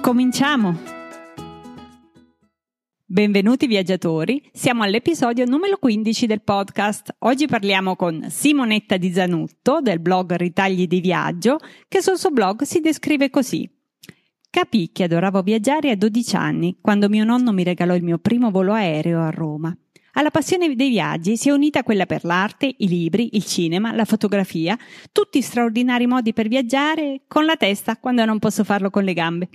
Cominciamo! Benvenuti viaggiatori, siamo all'episodio numero 15 del podcast. Oggi parliamo con Simonetta Di Zanutto del blog Ritagli di Viaggio, che sul suo blog si descrive così. Capì che adoravo viaggiare a 12 anni, quando mio nonno mi regalò il mio primo volo aereo a Roma. Alla passione dei viaggi si è unita quella per l'arte, i libri, il cinema, la fotografia, tutti straordinari modi per viaggiare con la testa quando non posso farlo con le gambe.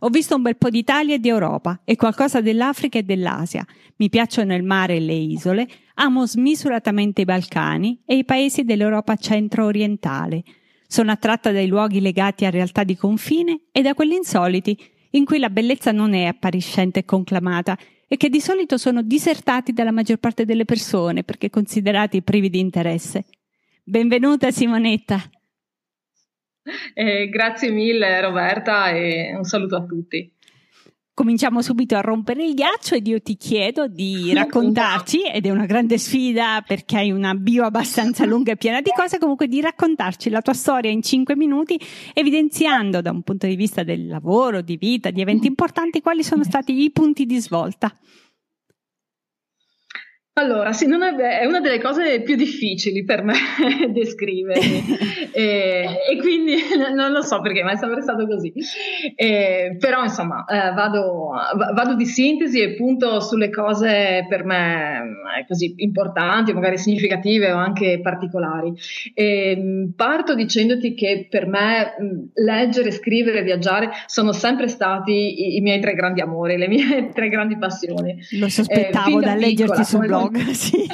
Ho visto un bel po' d'Italia e di Europa e qualcosa dell'Africa e dell'Asia. Mi piacciono il mare e le isole, amo smisuratamente i Balcani e i paesi dell'Europa centro-orientale. Sono attratta dai luoghi legati a realtà di confine e da quelli insoliti, in cui la bellezza non è appariscente e conclamata e che di solito sono disertati dalla maggior parte delle persone perché considerati privi di interesse. Benvenuta Simonetta. Eh, grazie mille Roberta e un saluto a tutti. Cominciamo subito a rompere il ghiaccio ed io ti chiedo di raccontarci, ed è una grande sfida perché hai una bio abbastanza lunga e piena di cose, comunque di raccontarci la tua storia in cinque minuti, evidenziando da un punto di vista del lavoro, di vita, di eventi importanti, quali sono stati i punti di svolta. Allora, sì, è, è, una delle cose più difficili per me descrivermi e, e, quindi non lo so perché, ma è sempre stato così. E, però insomma, eh, vado, vado, di sintesi e punto sulle cose per me eh, così importanti, magari significative o anche particolari. E, parto dicendoti che per me leggere, scrivere, viaggiare sono sempre stati i, i miei tre grandi amori, le mie tre grandi passioni. Lo sospettavo eh, da, da leggerti sul blog blog, sì.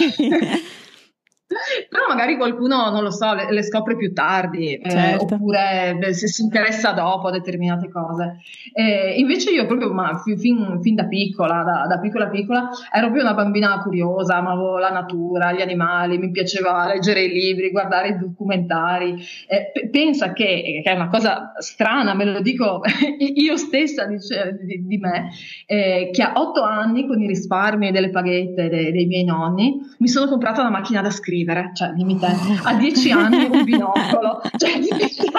Però magari qualcuno, non lo so, le, le scopre più tardi, eh, certo. eh, oppure se si interessa dopo a determinate cose. Eh, invece io proprio, ma fin, fin da piccola, da, da, piccola piccola, ero proprio una bambina curiosa, amavo la natura, gli animali, mi piaceva leggere i libri, guardare i documentari. Eh, p- pensa che, che, è una cosa strana, me lo dico io stessa dice, di, di, me, eh, che a otto anni con i risparmi delle paghette dei, dei miei nonni mi sono comprata una macchina da scrivere scrivere, cioè dimmi te, a dieci anni un binocolo, cioè dimmi te,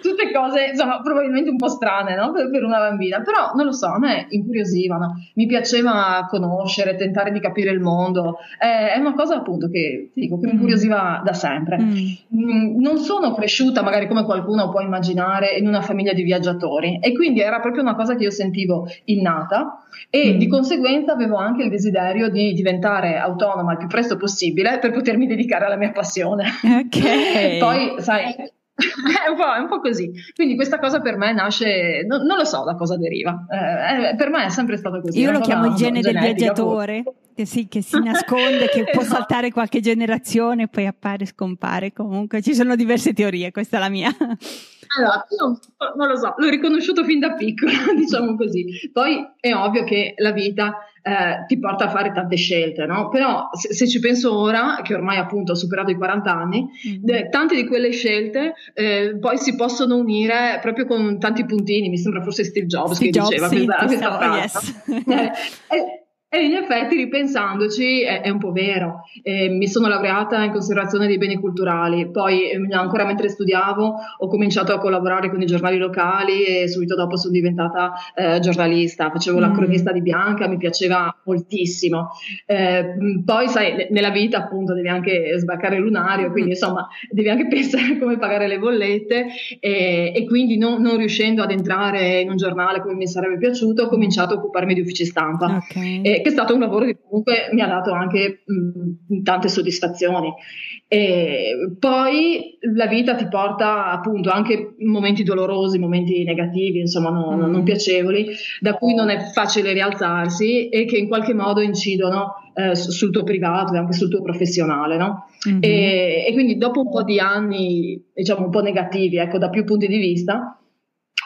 tutte cose insomma probabilmente un po' strane no? per, per, una bambina, però non lo so, a me incuriosivano, mi piaceva conoscere, tentare di capire il mondo, eh, è una cosa appunto che, dico, che mi mm. incuriosiva da sempre. Mm. Mm, non sono cresciuta magari come qualcuno può immaginare in una famiglia di viaggiatori e quindi era proprio una cosa che io sentivo innata e mm. di conseguenza avevo anche il desiderio di diventare autonoma il più presto possibile per potermi dedicare alla mia passione. Ok. Poi, sai, è un, è un, po', così. Quindi questa cosa per me nasce, no, non lo so da cosa deriva, eh, eh, per me è sempre stato così. Io lo chiamo il gene del viaggiatore, che, sì, che si nasconde, che può esatto. saltare qualche generazione, poi appare, scompare, comunque ci sono diverse teorie, questa è la mia. Allora, non, non lo so, l'ho riconosciuto fin da piccola, diciamo così. Poi è ovvio che la vita eh, ti porta a fare tante scelte, no? Però se, se, ci penso ora, che ormai appunto ho superato i 40 anni, mm. eh, tante di quelle scelte eh, poi si possono unire proprio con tanti puntini, mi sembra forse Steve Jobs Steve che Jobs, diceva sì, questa, questa frase. Yes. E in effetti, ripensandoci, è, è un po' vero. Eh, mi sono laureata in conservazione dei beni culturali, poi eh, ancora mentre studiavo ho cominciato a collaborare con i giornali locali e subito dopo sono diventata eh, giornalista. Facevo mm. la cronista di Bianca, mi piaceva moltissimo. Eh, poi, sai, nella vita appunto devi anche sbarcare il lunario, quindi mm. insomma devi anche pensare a come pagare le bollette e, e quindi non, non, riuscendo ad entrare in un giornale come mi sarebbe piaciuto, ho cominciato a occuparmi di uffici stampa. Okay che è stato un lavoro che comunque mi ha dato anche mh, tante soddisfazioni. E poi la vita ti porta appunto anche momenti dolorosi, momenti negativi, insomma non, mm. non piacevoli, da cui non è facile rialzarsi e che in qualche modo incidono eh, sul tuo privato e anche sul tuo professionale. No? Mm-hmm. E, e quindi dopo un po' di anni, diciamo un po' negativi, ecco, da più punti di vista,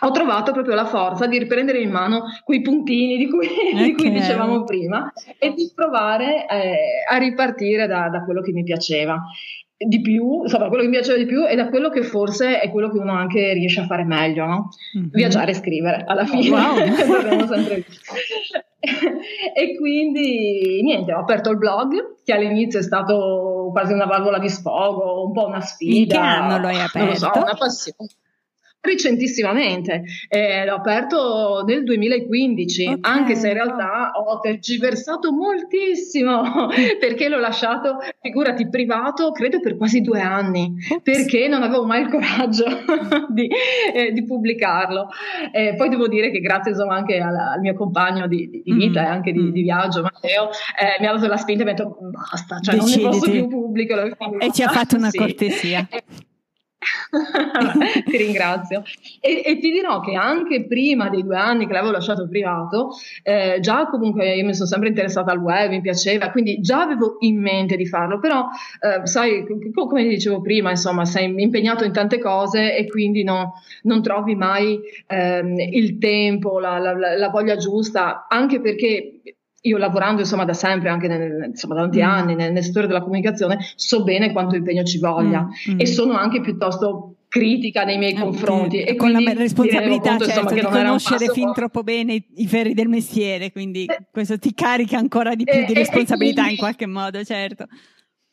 ho trovato proprio la forza di riprendere in mano quei puntini di cui, okay. di cui dicevamo prima e di provare eh, a ripartire da, da quello che mi piaceva di più, insomma, quello che mi piaceva di più e da quello che forse è quello che uno anche riesce a fare meglio, no? Mm-hmm. Viaggiare e scrivere alla fine. Oh, wow. sempre e quindi niente, ho aperto il blog che all'inizio è stato quasi una valvola di sfogo, un po' una sfida. In che anno lo hai aperto? Non lo so, una passione. Recentissimamente, eh, l'ho aperto nel 2015, okay. anche se in realtà ho tergiversato moltissimo perché l'ho lasciato, figurati, privato, credo per quasi due anni, perché non avevo mai il coraggio di, eh, di, pubblicarlo. Eh, poi devo dire che grazie insomma, anche alla, al mio compagno di, di vita mm. e anche di, mm. di, viaggio, Matteo, eh, mi ha dato la spinta e mi ha detto basta, cioè Deciditi. non ne posso più pubblico. E ci ha fatto una cortesia. ti ringrazio. E, e, ti dirò che anche prima dei due anni che l'avevo lasciato privato, eh, già comunque io mi sono sempre interessata al web, mi piaceva, quindi già avevo in mente di farlo, però eh, sai, come dicevo prima, insomma, sei impegnato in tante cose e quindi no, non trovi mai ehm, il tempo, la, la, la voglia giusta, anche perché io lavorando insomma da sempre, anche nel, insomma da tanti mm. anni nel, nel, settore della comunicazione, so bene quanto impegno ci voglia mm. mm. e sono anche piuttosto critica nei miei eh, confronti e con la responsabilità conto, certo, insomma, di conoscere fin troppo bene i ferri del mestiere quindi eh, questo ti carica ancora di più eh, di responsabilità quindi, in qualche modo certo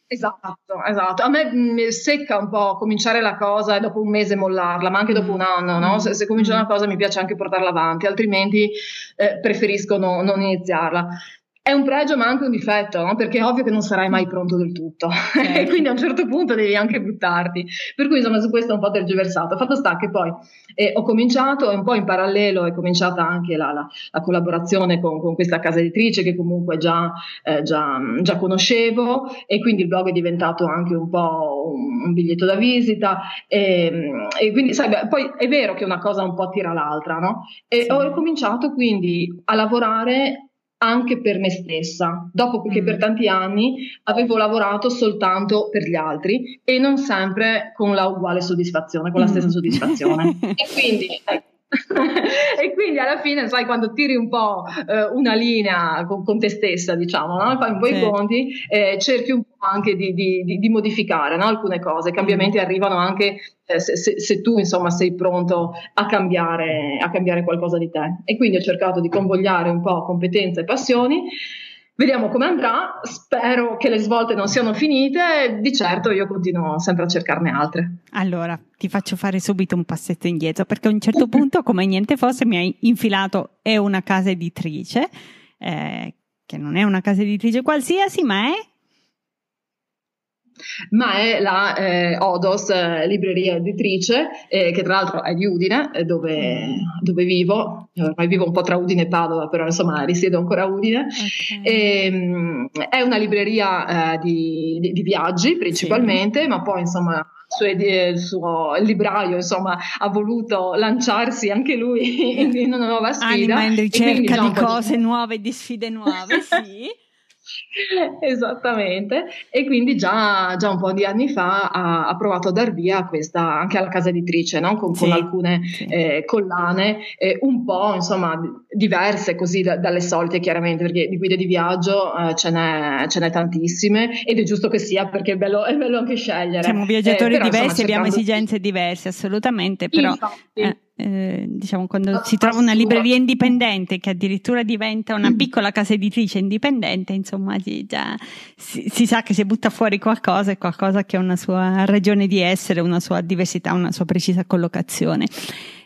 Esatto, esatto. A me mi secca un po' cominciare la cosa e dopo un mese mollarla, ma anche dopo un anno, no? Se, se comincio una cosa mi piace anche portarla avanti, altrimenti eh, preferisco no, non iniziarla. È un pregio ma anche un difetto, no? perché è ovvio che non sarai mai pronto del tutto certo. e quindi a un certo punto devi anche buttarti. Per cui insomma su questo è un po' tergiversato. Fatto sta che poi eh, ho cominciato e un po' in parallelo è cominciata anche la, la, la collaborazione con, con, questa casa editrice che comunque già, eh, già, già, conoscevo e quindi il blog è diventato anche un po' un, un biglietto da visita e, e quindi sai, beh, poi è vero che una cosa un po' tira l'altra, no? E sì. ho cominciato quindi a lavorare anche per me stessa, dopo che mm. per tanti anni avevo lavorato soltanto per gli altri e non sempre con la uguale soddisfazione, con la stessa mm. soddisfazione. e quindi ecco, e quindi alla fine, sai, quando tiri un po' eh, una linea con, con, te stessa, diciamo, no? fai un po' sì. i conti, eh, cerchi un po' anche di, di, di, di modificare no? alcune cose. I cambiamenti mm. arrivano anche eh, se, se, se, tu, insomma, sei pronto a cambiare, a cambiare qualcosa di te. E quindi ho cercato di convogliare un po' competenze e passioni Vediamo come andrà, spero che le svolte non siano finite, di certo io continuo sempre a cercarne altre. Allora, ti faccio fare subito un passetto indietro, perché a un certo punto, come niente fosse, mi hai infilato è una casa editrice, eh, che non è una casa editrice qualsiasi, ma è ma è la eh, Odos eh, libreria editrice, eh, che tra l'altro è di Udine, eh, dove, dove, vivo, ormai vivo un po' tra Udine e Padova, però insomma risiedo ancora a Udine. Okay. E, ehm, è una libreria eh, di, di, di, viaggi principalmente, sì. ma poi insomma il suo libraio insomma ha voluto lanciarsi anche lui in, una nuova sfida anima in ricerca quindi, diciamo, di cose nuove di sfide nuove sì Esattamente, e quindi già, già, un po' di anni fa ha, ha, provato a dar via questa anche alla casa editrice, no? con, sì, con, alcune eh, collane eh, un po' insomma diverse così da, dalle solite, chiaramente, perché di guide di viaggio eh, ce, n'è, ce, n'è, tantissime ed è giusto che sia perché è bello, è bello anche scegliere. Siamo viaggiatori eh, però, diversi, insomma, abbiamo esigenze diverse, assolutamente, però. Infatti, eh, diciamo quando si trova una libreria indipendente che addirittura diventa una mm. piccola casa editrice indipendente, insomma, già si, si, sa che si butta fuori qualcosa e qualcosa che ha una sua ragione di essere, una sua diversità, una sua precisa collocazione.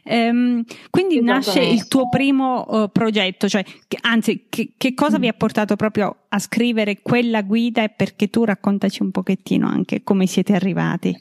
Ehm, quindi nasce il tuo primo uh, progetto, cioè, che, anzi, che, che cosa mm. vi ha portato proprio a scrivere quella guida e perché tu raccontaci un pochettino anche come siete arrivati?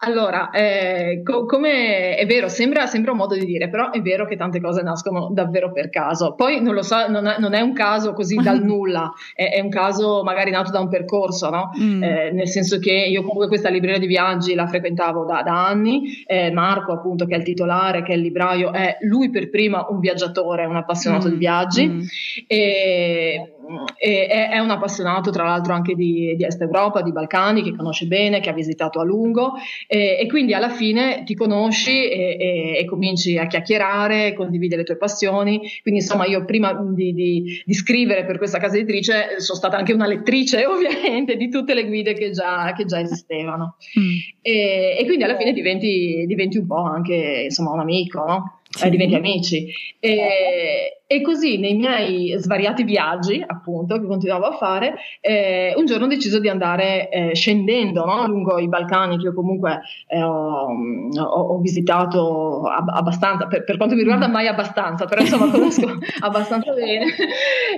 Allora, eh, co- come è vero, sembra, sembra, un modo di dire, però è vero che tante cose nascono davvero per caso. Poi non lo so, non è, non è un caso così dal nulla, è, è, un caso magari nato da un percorso, no? Mm. Eh, nel senso che io comunque questa libreria di viaggi la frequentavo da, da anni, eh, Marco appunto che è il titolare, che è il libraio, è lui per prima un viaggiatore, un appassionato mm. di viaggi mm. e è, è, un appassionato tra l'altro anche di, di, Est Europa, di Balcani, che conosce bene, che ha visitato a lungo e, e quindi alla fine ti conosci e, e, e, cominci a chiacchierare, condividere le tue passioni. Quindi insomma io prima di, di, di, scrivere per questa casa editrice sono stata anche una lettrice ovviamente di tutte le guide che già, che già esistevano. Mm. E, quindi alla fine diventi, diventi un po' anche insomma un amico, no? Sì. eh, diventi amici. E, e, così nei miei svariati viaggi, appunto, che continuavo a fare, eh, un giorno ho deciso di andare eh, scendendo no? lungo i Balcani, che io comunque eh, ho, ho, ho, visitato ab- abbastanza, per, per, quanto mi riguarda mai abbastanza, però insomma conosco abbastanza bene.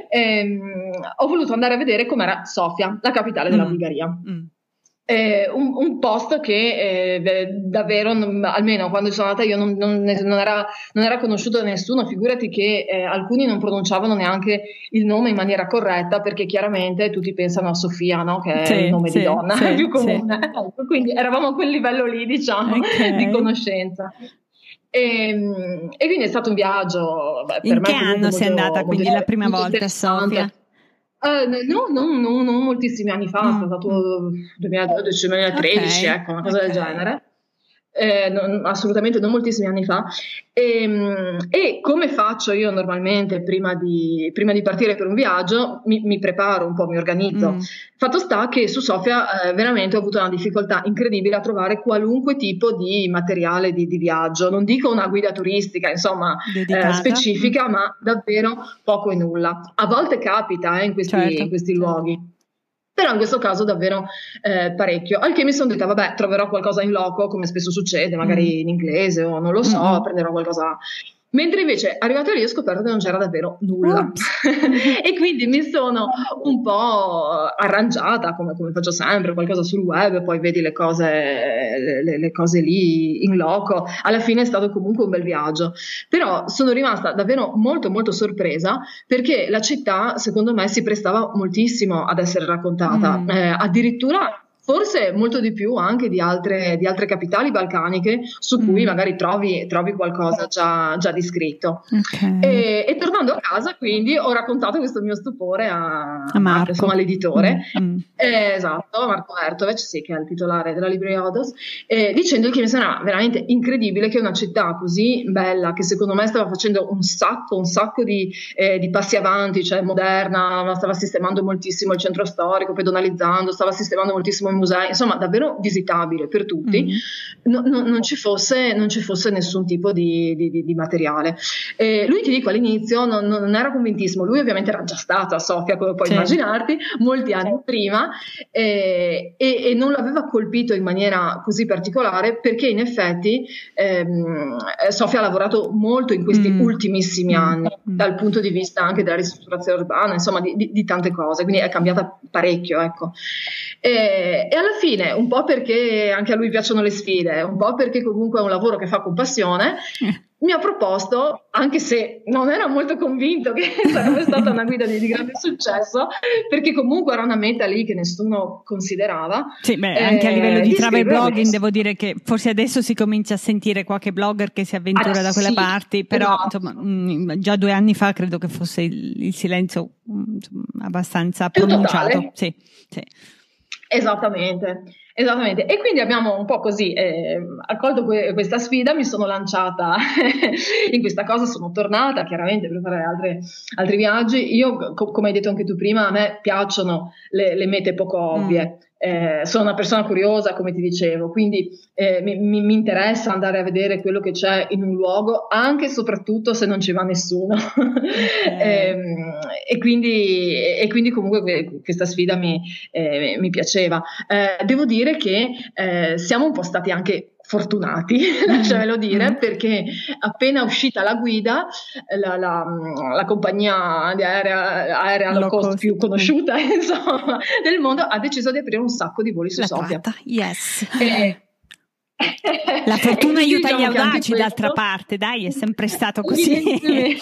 E, ehm, ho voluto andare a vedere com'era Sofia, la capitale della mm. Bulgaria. Mm eh, un, un, posto che eh, davvero, non, almeno quando sono andata io, non, non, non, era, non era, conosciuto da nessuno. Figurati che eh, alcuni non pronunciavano neanche il nome in maniera corretta perché chiaramente tutti pensano a Sofia, no? che è sì, il nome sì, di donna sì, più comune. Quindi eravamo a quel livello lì, diciamo, okay. di conoscenza. E, ehm, e, quindi è stato un viaggio. Beh, in che anno sei andata? Quindi la prima volta Sofia? Uh, no, non, non, non, moltissimi anni fa, mm. è stato 2012-2013, okay. ecco, una cosa okay. del genere eh, non, assolutamente non moltissimi anni fa. E, ehm, e, come faccio io normalmente prima di, prima di partire per un viaggio? Mi, mi, preparo un po', mi organizzo. Mm. Fatto sta che su Sofia eh, veramente ho avuto una difficoltà incredibile a trovare qualunque tipo di materiale di, di viaggio. Non dico una guida turistica, insomma, eh, specifica, ma davvero poco e nulla. A volte capita eh, in questi, certo. in questi luoghi però in questo caso davvero eh, parecchio. Al che mi sono detta, vabbè, troverò qualcosa in loco, come spesso succede, magari mm. in inglese o non lo so, mm. prenderò qualcosa Mentre invece arrivato lì ho scoperto che non c'era davvero nulla e quindi mi sono un po' arrangiata come, come, faccio sempre, qualcosa sul web, poi vedi le cose, le, le cose lì in loco. Alla fine è stato comunque un bel viaggio, però sono rimasta davvero molto molto sorpresa perché la città secondo me si prestava moltissimo ad essere raccontata, mm. eh, addirittura forse molto di più anche di altre, di altre capitali balcaniche su cui mm. magari trovi, trovi qualcosa già, già descritto. Okay. E, e, tornando a casa, quindi, ho raccontato questo mio stupore a, a Marco. insomma, all'editore, mm. mm. eh, esatto, Marco Vertovec, sì, che è il titolare della libreria Odos, eh, dicendo che mi sembrava veramente incredibile che una città così bella, che secondo me stava facendo un sacco, un sacco di, eh, di passi avanti, cioè moderna, stava sistemando moltissimo il centro storico, pedonalizzando, stava sistemando moltissimo il musei, insomma davvero visitabile per tutti, mm-hmm. no, no, non, ci fosse, non, ci fosse, nessun tipo di, di, di materiale. E lui ti dico all'inizio non, non, era convintissimo, lui ovviamente era già stato a Sofia, come puoi certo. immaginarti, molti anni certo. prima e, e, e, non l'aveva colpito in maniera così particolare perché in effetti ehm, Sofia ha lavorato molto in questi mm. ultimissimi mm. anni mm. dal punto di vista anche della ristrutturazione urbana, insomma di, di, di tante cose, quindi è cambiata parecchio. Ecco. E, e, alla fine, un po' perché anche a lui piacciono le sfide, un po' perché comunque è un lavoro che fa con passione, eh. mi ha proposto, anche se non era molto convinto che sarebbe stata una guida di, di, grande successo, perché comunque era una meta lì che nessuno considerava. Sì, beh, anche a livello di, di travel blogging devo dire che forse adesso si comincia a sentire qualche blogger che si avventura ah, da quelle sì, parti, però esatto. insomma, mh, mm, già due anni fa credo che fosse il, il silenzio mh, mm, abbastanza pronunciato. Sì, sì. Esattamente, esattamente. E quindi abbiamo un po' così eh, accolto que- questa sfida, mi sono lanciata in questa cosa, sono tornata chiaramente per fare altre, altri viaggi. Io, co- come hai detto anche tu prima, a me piacciono le, le mete poco ovvie. Mm. Eh, sono una persona curiosa, come ti dicevo, quindi eh, mi, mi, interessa andare a vedere quello che c'è in un luogo, anche e soprattutto se non ci va nessuno. Okay. eh, e, quindi, e, quindi, comunque questa sfida mi, eh, mi piaceva. Eh, devo dire che eh, siamo un po' stati anche fortunati, lasciamelo dire, mm. perché appena uscita la guida, la, la, la compagnia di aerea, aerea low cost, cost più conosciuta mm. insomma, del mondo ha deciso di aprire un sacco di voli su la Sofia. Yes. E, la fortuna aiuta diciamo gli audaci d'altra parte, dai, è sempre stato così.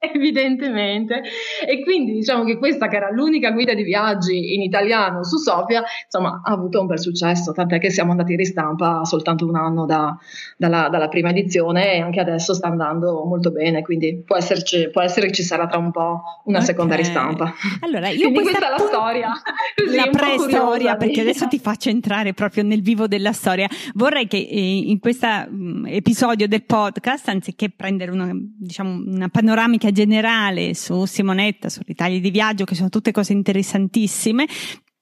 evidentemente. E quindi diciamo che questa, che era l'unica guida di viaggi in italiano su Sofia, insomma, ha avuto un bel successo, tant'è che siamo andati in ristampa soltanto un anno da, dalla, dalla, prima edizione e anche adesso sta andando molto bene, quindi può, esserci, può essere che ci sarà tra un po' una okay. seconda ristampa. Allora, io questa, questa, è la storia. Così, la pre-storia, perché adesso ti faccio entrare proprio nel vivo della storia. Vorrei che eh, in questo mm, episodio del podcast, anziché prendere una, diciamo, una panoramica generale su Simonetta, sull'Italia di viaggio, che sono tutte cose interessantissime,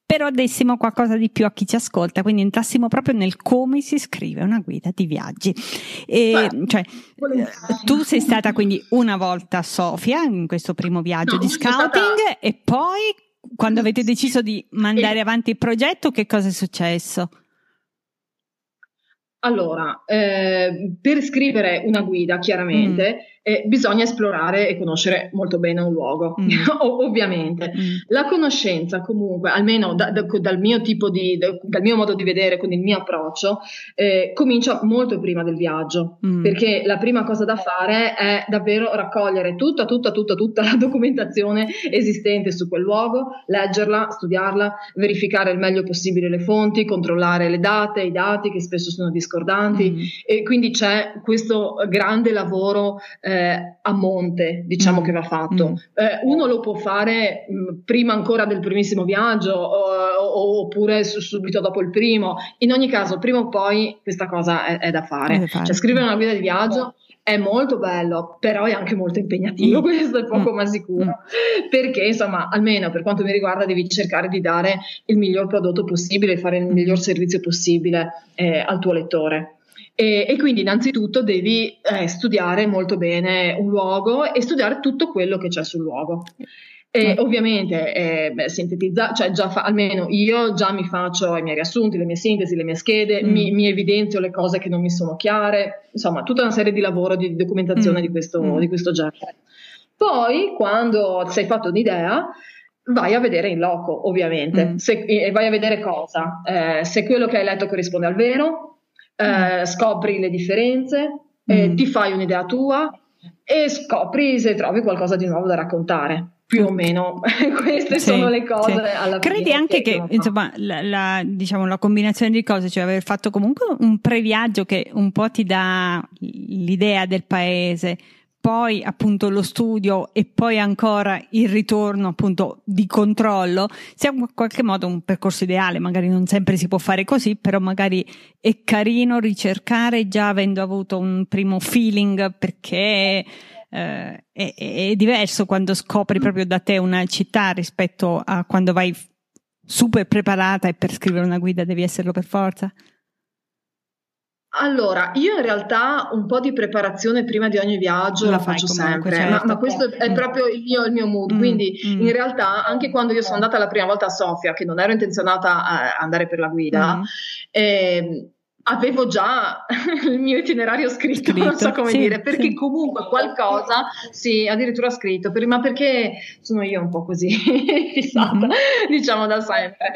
però dessimo qualcosa di più a chi ci ascolta, quindi entrassimo proprio nel come si scrive una guida di viaggi. E, Beh, cioè, tu sei stata quindi una volta a Sofia in questo primo viaggio no, di scouting stata... e poi quando avete deciso di mandare avanti il progetto, che cosa è successo? Allora, eh, per scrivere una guida, chiaramente, mm eh, bisogna esplorare e conoscere molto bene un luogo, mm. ovviamente. Mm. La conoscenza comunque, almeno da, da, dal mio tipo di, da, dal mio modo di vedere, con il mio approccio, eh, comincia molto prima del viaggio, mm. perché la prima cosa da fare è davvero raccogliere tutta, tutta, tutta, tutta la documentazione esistente su quel luogo, leggerla, studiarla, verificare il meglio possibile le fonti, controllare le date, i dati che spesso sono discordanti mm. e quindi c'è questo grande lavoro eh, eh, a monte, diciamo mm. che va fatto. Mm. Eh, uno lo può fare mh, mm, prima ancora del primissimo viaggio o, oppure su, subito dopo il primo. In ogni caso, prima o poi questa cosa è, è da fare. È da fare. Cioè, scrivere una guida di viaggio è molto bello, però è anche molto impegnativo, mm. questo è poco mm. ma sicuro, perché insomma, almeno per quanto mi riguarda, devi cercare di dare il miglior prodotto possibile, fare il miglior servizio possibile eh, al tuo lettore. E, e, quindi innanzitutto devi eh, studiare molto bene un luogo e studiare tutto quello che c'è sul luogo. E mm. ovviamente eh, sintetizza, cioè già fa, almeno io già mi faccio i miei riassunti, le mie sintesi, le mie schede, mm. mi, mi, evidenzio le cose che non mi sono chiare, insomma tutta una serie di lavoro di documentazione mm. di, questo, mm. di questo genere. Poi quando ti sei fatto un'idea, vai a vedere in loco, ovviamente, mm. se, e vai a vedere cosa, eh, se quello che hai letto corrisponde al vero, eh, scopri le differenze, eh, mm. ti fai un'idea tua e scopri se trovi qualcosa di nuovo da raccontare. Più o meno queste sì, sono le cose sì. alla Credi fine. anche che insomma, la, la, diciamo, la combinazione di cose, cioè aver fatto comunque un previaggio che un po' ti dà l'idea del paese, poi appunto lo studio e poi ancora il ritorno appunto di controllo sia in qualche modo un percorso ideale, magari non sempre si può fare così, però magari è carino ricercare già avendo avuto un primo feeling perché eh, è, è diverso quando scopri proprio da te una città rispetto a quando vai super preparata e per scrivere una guida devi esserlo per forza. Allora, io in realtà un po' di preparazione prima di ogni viaggio la, la faccio comunque, sempre, certo. ma, ma, questo è mm. proprio il mio, il mio mood. Mm, Quindi mm. in realtà anche quando io sono andata la prima volta a Sofia, che non ero intenzionata a andare per la guida, mm. eh, avevo già il mio itinerario scritto, scritto. non so come sì, dire, perché sì. comunque qualcosa, sì, addirittura scritto, per, ma perché sono io un po' così fissata, mm-hmm. diciamo da sempre.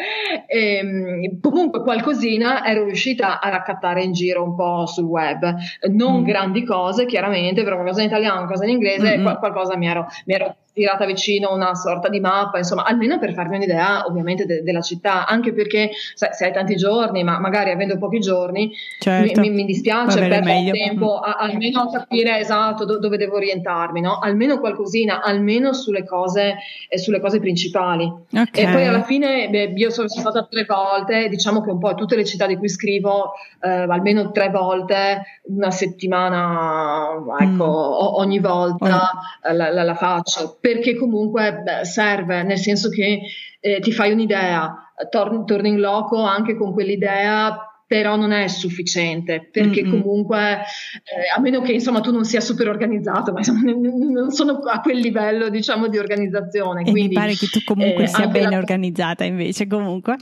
E, ehm, comunque qualcosina ero riuscita a raccattare in giro un po' sul web, non mm-hmm. grandi cose chiaramente, però qualcosa in italiano, qualcosa in inglese, mm-hmm. qualcosa mi ero, mi ero tirata vicino una sorta di mappa, insomma, almeno per farmi un'idea ovviamente de- della città, anche perché sai, se hai tanti giorni, ma magari avendo pochi giorni, certo. mi, mi, dispiace perdere tempo a, almeno a capire esatto do- dove devo orientarmi, no? Almeno qualcosina, almeno sulle cose, eh, sulle cose principali. Okay. E poi alla fine beh, io sono stata tre volte, diciamo che un po' tutte le città di cui scrivo, eh, almeno tre volte, una settimana, ecco, mm. ogni volta oh. la, la, la faccio perché comunque beh, serve, nel senso che eh, ti fai un'idea, tor- torni in loco anche con quell'idea però non è sufficiente perché mm-hmm. comunque eh, a meno che insomma tu non sia super organizzato ma insomma non sono a quel livello diciamo di organizzazione e quindi, mi pare che tu comunque eh, sia bene la... organizzata invece comunque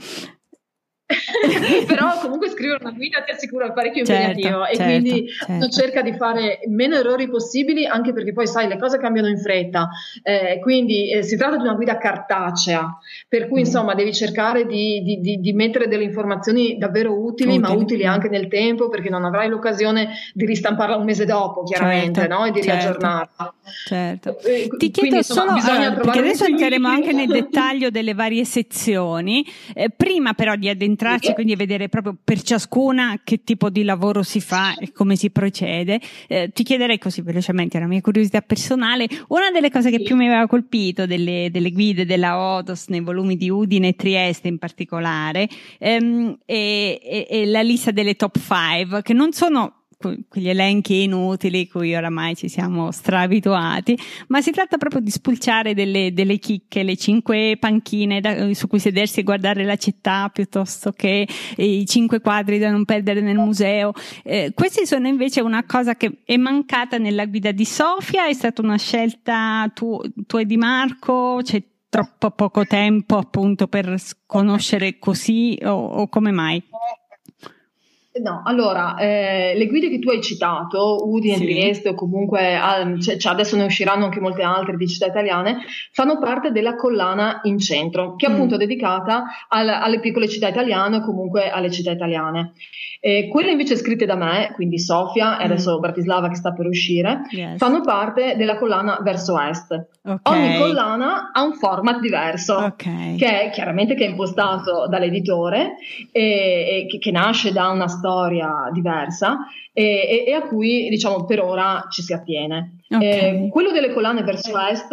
però comunque scrivere una guida ti assicuro è parecchio certo, impegnativo certo, e quindi certo. cerca di fare meno errori possibili anche perché poi sai le cose cambiano in fretta eh, quindi eh, si tratta di una guida cartacea per cui mm. insomma devi cercare di, di, di, di, mettere delle informazioni davvero utili, utili ma utili anche nel tempo perché non avrai l'occasione di ristamparla un mese dopo chiaramente certo, no? e di certo. riaggiornarla certo eh, ti chiedo quindi, insomma, solo allora, perché adesso entreremo anche nel dettaglio delle varie sezioni eh, prima però di addentrare concentrarci, quindi vedere proprio per ciascuna che tipo di lavoro si fa e come si procede. Eh, ti chiederei così velocemente, la mia curiosità personale, una delle cose che più mi aveva colpito delle, delle guide della Odos nei volumi di Udine e Trieste in particolare, ehm, è, è, è la lista delle top 5, che non sono quegli elenchi inutili cui oramai ci siamo strabituati, ma si tratta proprio di spulciare delle, delle chicche, le cinque panchine da, su cui sedersi e guardare la città piuttosto che i cinque quadri da non perdere nel museo. Eh, questi sono invece una cosa che è mancata nella guida di Sofia, è stata una scelta tu, tua e di Marco, c'è troppo poco tempo appunto per conoscere così o, o come mai? No, allora, eh, le guide che tu hai citato, Udine, sì. Trieste o comunque ah, cioè, cioè adesso ne usciranno anche molte altre di città italiane, fanno parte della collana in centro, che è appunto mm. dedicata al, alle piccole città italiane o comunque alle città italiane. Eh, quelle invece scritte da me, quindi Sofia e mm. adesso Bratislava che sta per uscire, yes. fanno parte della collana verso est. Okay. Ogni collana ha un format diverso, okay. che è chiaramente che è impostato dall'editore e, e che, che nasce da una storia diversa e, e, e, a cui diciamo per ora ci si attiene. Okay. Eh, quello delle collane verso est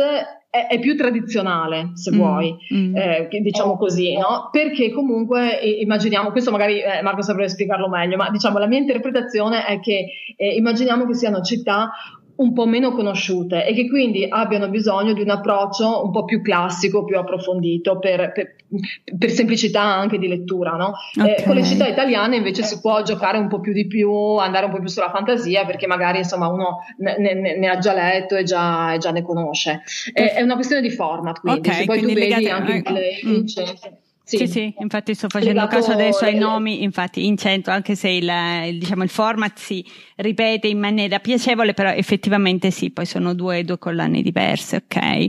è, è più tradizionale, se mm, vuoi, mm. Eh, diciamo così, no? Perché comunque immaginiamo, questo magari eh, Marco saprebbe spiegarlo meglio, ma diciamo la mia interpretazione è che eh, immaginiamo che siano città un po' meno conosciute e che quindi abbiano bisogno di un approccio un po' più classico, più approfondito per, per, per semplicità anche di lettura. No? Okay. Eh, con le città italiane invece si può giocare un po' più di più, andare un po' più sulla fantasia perché magari insomma uno ne, ne, ne ha già letto e già, e già ne conosce. È, è, una questione di format quindi, okay, se poi tu vedi anche ecco. le, mm. Sì. sì, sì, infatti sto facendo Legato caso adesso ai nomi, infatti in centro, anche se il, il, diciamo, il format si ripete in maniera piacevole, però effettivamente sì, poi sono due, due collane diverse, ok?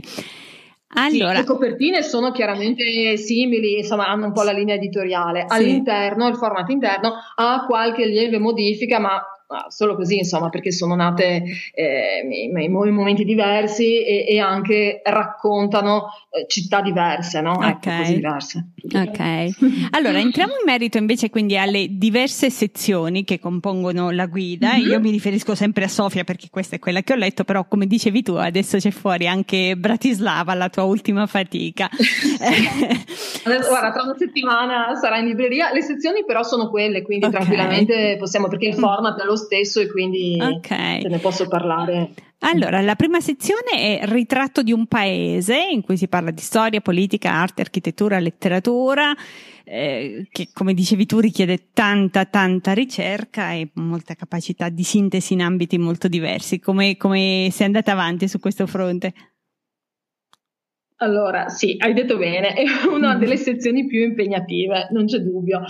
Allora. Sì, le copertine sono chiaramente simili, insomma hanno un po' la linea editoriale. Sì. All'interno, il format interno ha qualche lieve modifica, ma solo così, insomma, perché sono nate eh, in, momenti diversi e, e anche raccontano eh, città diverse, no? Ecco, okay. Ecco, diverse. Ok. Allora, entriamo in merito invece quindi alle diverse sezioni che compongono la guida. Mm-hmm. Io mi riferisco sempre a Sofia perché questa è quella che ho letto, però come dicevi tu, adesso c'è fuori anche Bratislava, la tua ultima fatica. adesso, guarda, tra una settimana sarà in libreria. Le sezioni però sono quelle, quindi okay. tranquillamente possiamo, perché il format è lo stesso e quindi okay. te ne posso parlare. Allora, la prima sezione è Ritratto di un paese, in cui si parla di storia, politica, arte, architettura, letteratura, eh, che come dicevi tu richiede tanta, tanta ricerca e molta capacità di sintesi in ambiti molto diversi. Come, come sei andata avanti su questo fronte? Allora, sì, hai detto bene, è una delle sezioni più impegnative, non c'è dubbio.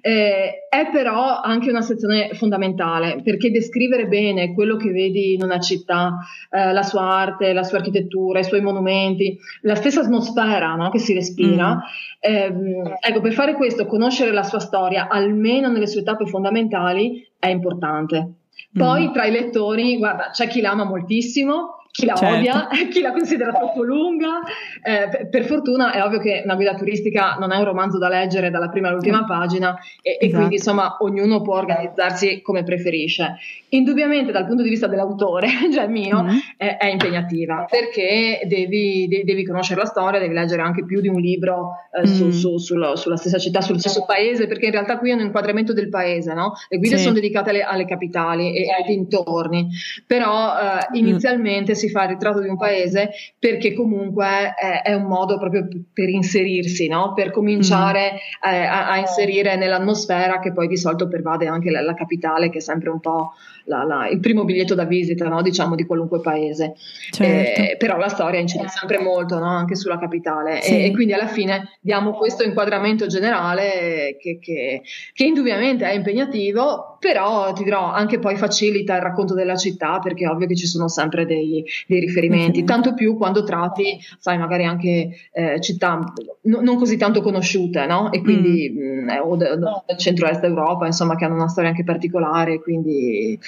Eh, è però anche una sezione fondamentale perché descrivere bene quello che vedi in una città, eh, la sua arte, la sua architettura, i suoi monumenti, la stessa atmosfera no, che si respira. Mm. Ehm, ecco, per fare questo, conoscere la sua storia, almeno nelle sue tappe fondamentali, è importante. Poi mm. tra i lettori, guarda, c'è chi l'ama moltissimo, chi la certo. odia, chi la considera troppo lunga. Eh, per, per, fortuna è ovvio che una guida turistica non è un romanzo da leggere dalla prima all'ultima pagina e, esatto. e quindi insomma ognuno può organizzarsi come preferisce. Indubbiamente dal punto di vista dell'autore, cioè mio, mm-hmm. è, è, impegnativa perché devi, de, devi, conoscere la storia, devi leggere anche più di un libro eh, su, mm. su, sul, sulla stessa città, sullo stesso paese, perché in realtà qui è un inquadramento del paese, no? Le guide sì. sono dedicate alle, alle capitali e ai dintorni, però eh, inizialmente mm. si si fa il ritratto di un paese perché comunque è, è un modo proprio per inserirsi, no? per cominciare mm. eh, a, a, inserire nell'atmosfera che poi di solito pervade anche la, la capitale che è sempre un po' la, la, il primo biglietto da visita, no? diciamo, di qualunque paese. Certo. Eh, però la storia incide sempre molto no? anche sulla capitale sì. e, e, quindi alla fine diamo questo inquadramento generale che, che, che, indubbiamente è impegnativo, però ti dirò anche poi facilita il racconto della città perché è ovvio che ci sono sempre dei, dei riferimenti, mm-hmm. tanto più quando tratti, sai, magari anche eh, città no, non così tanto conosciute, no? E quindi mm. mh, o del centro-est Europa, insomma, che hanno una storia anche particolare, quindi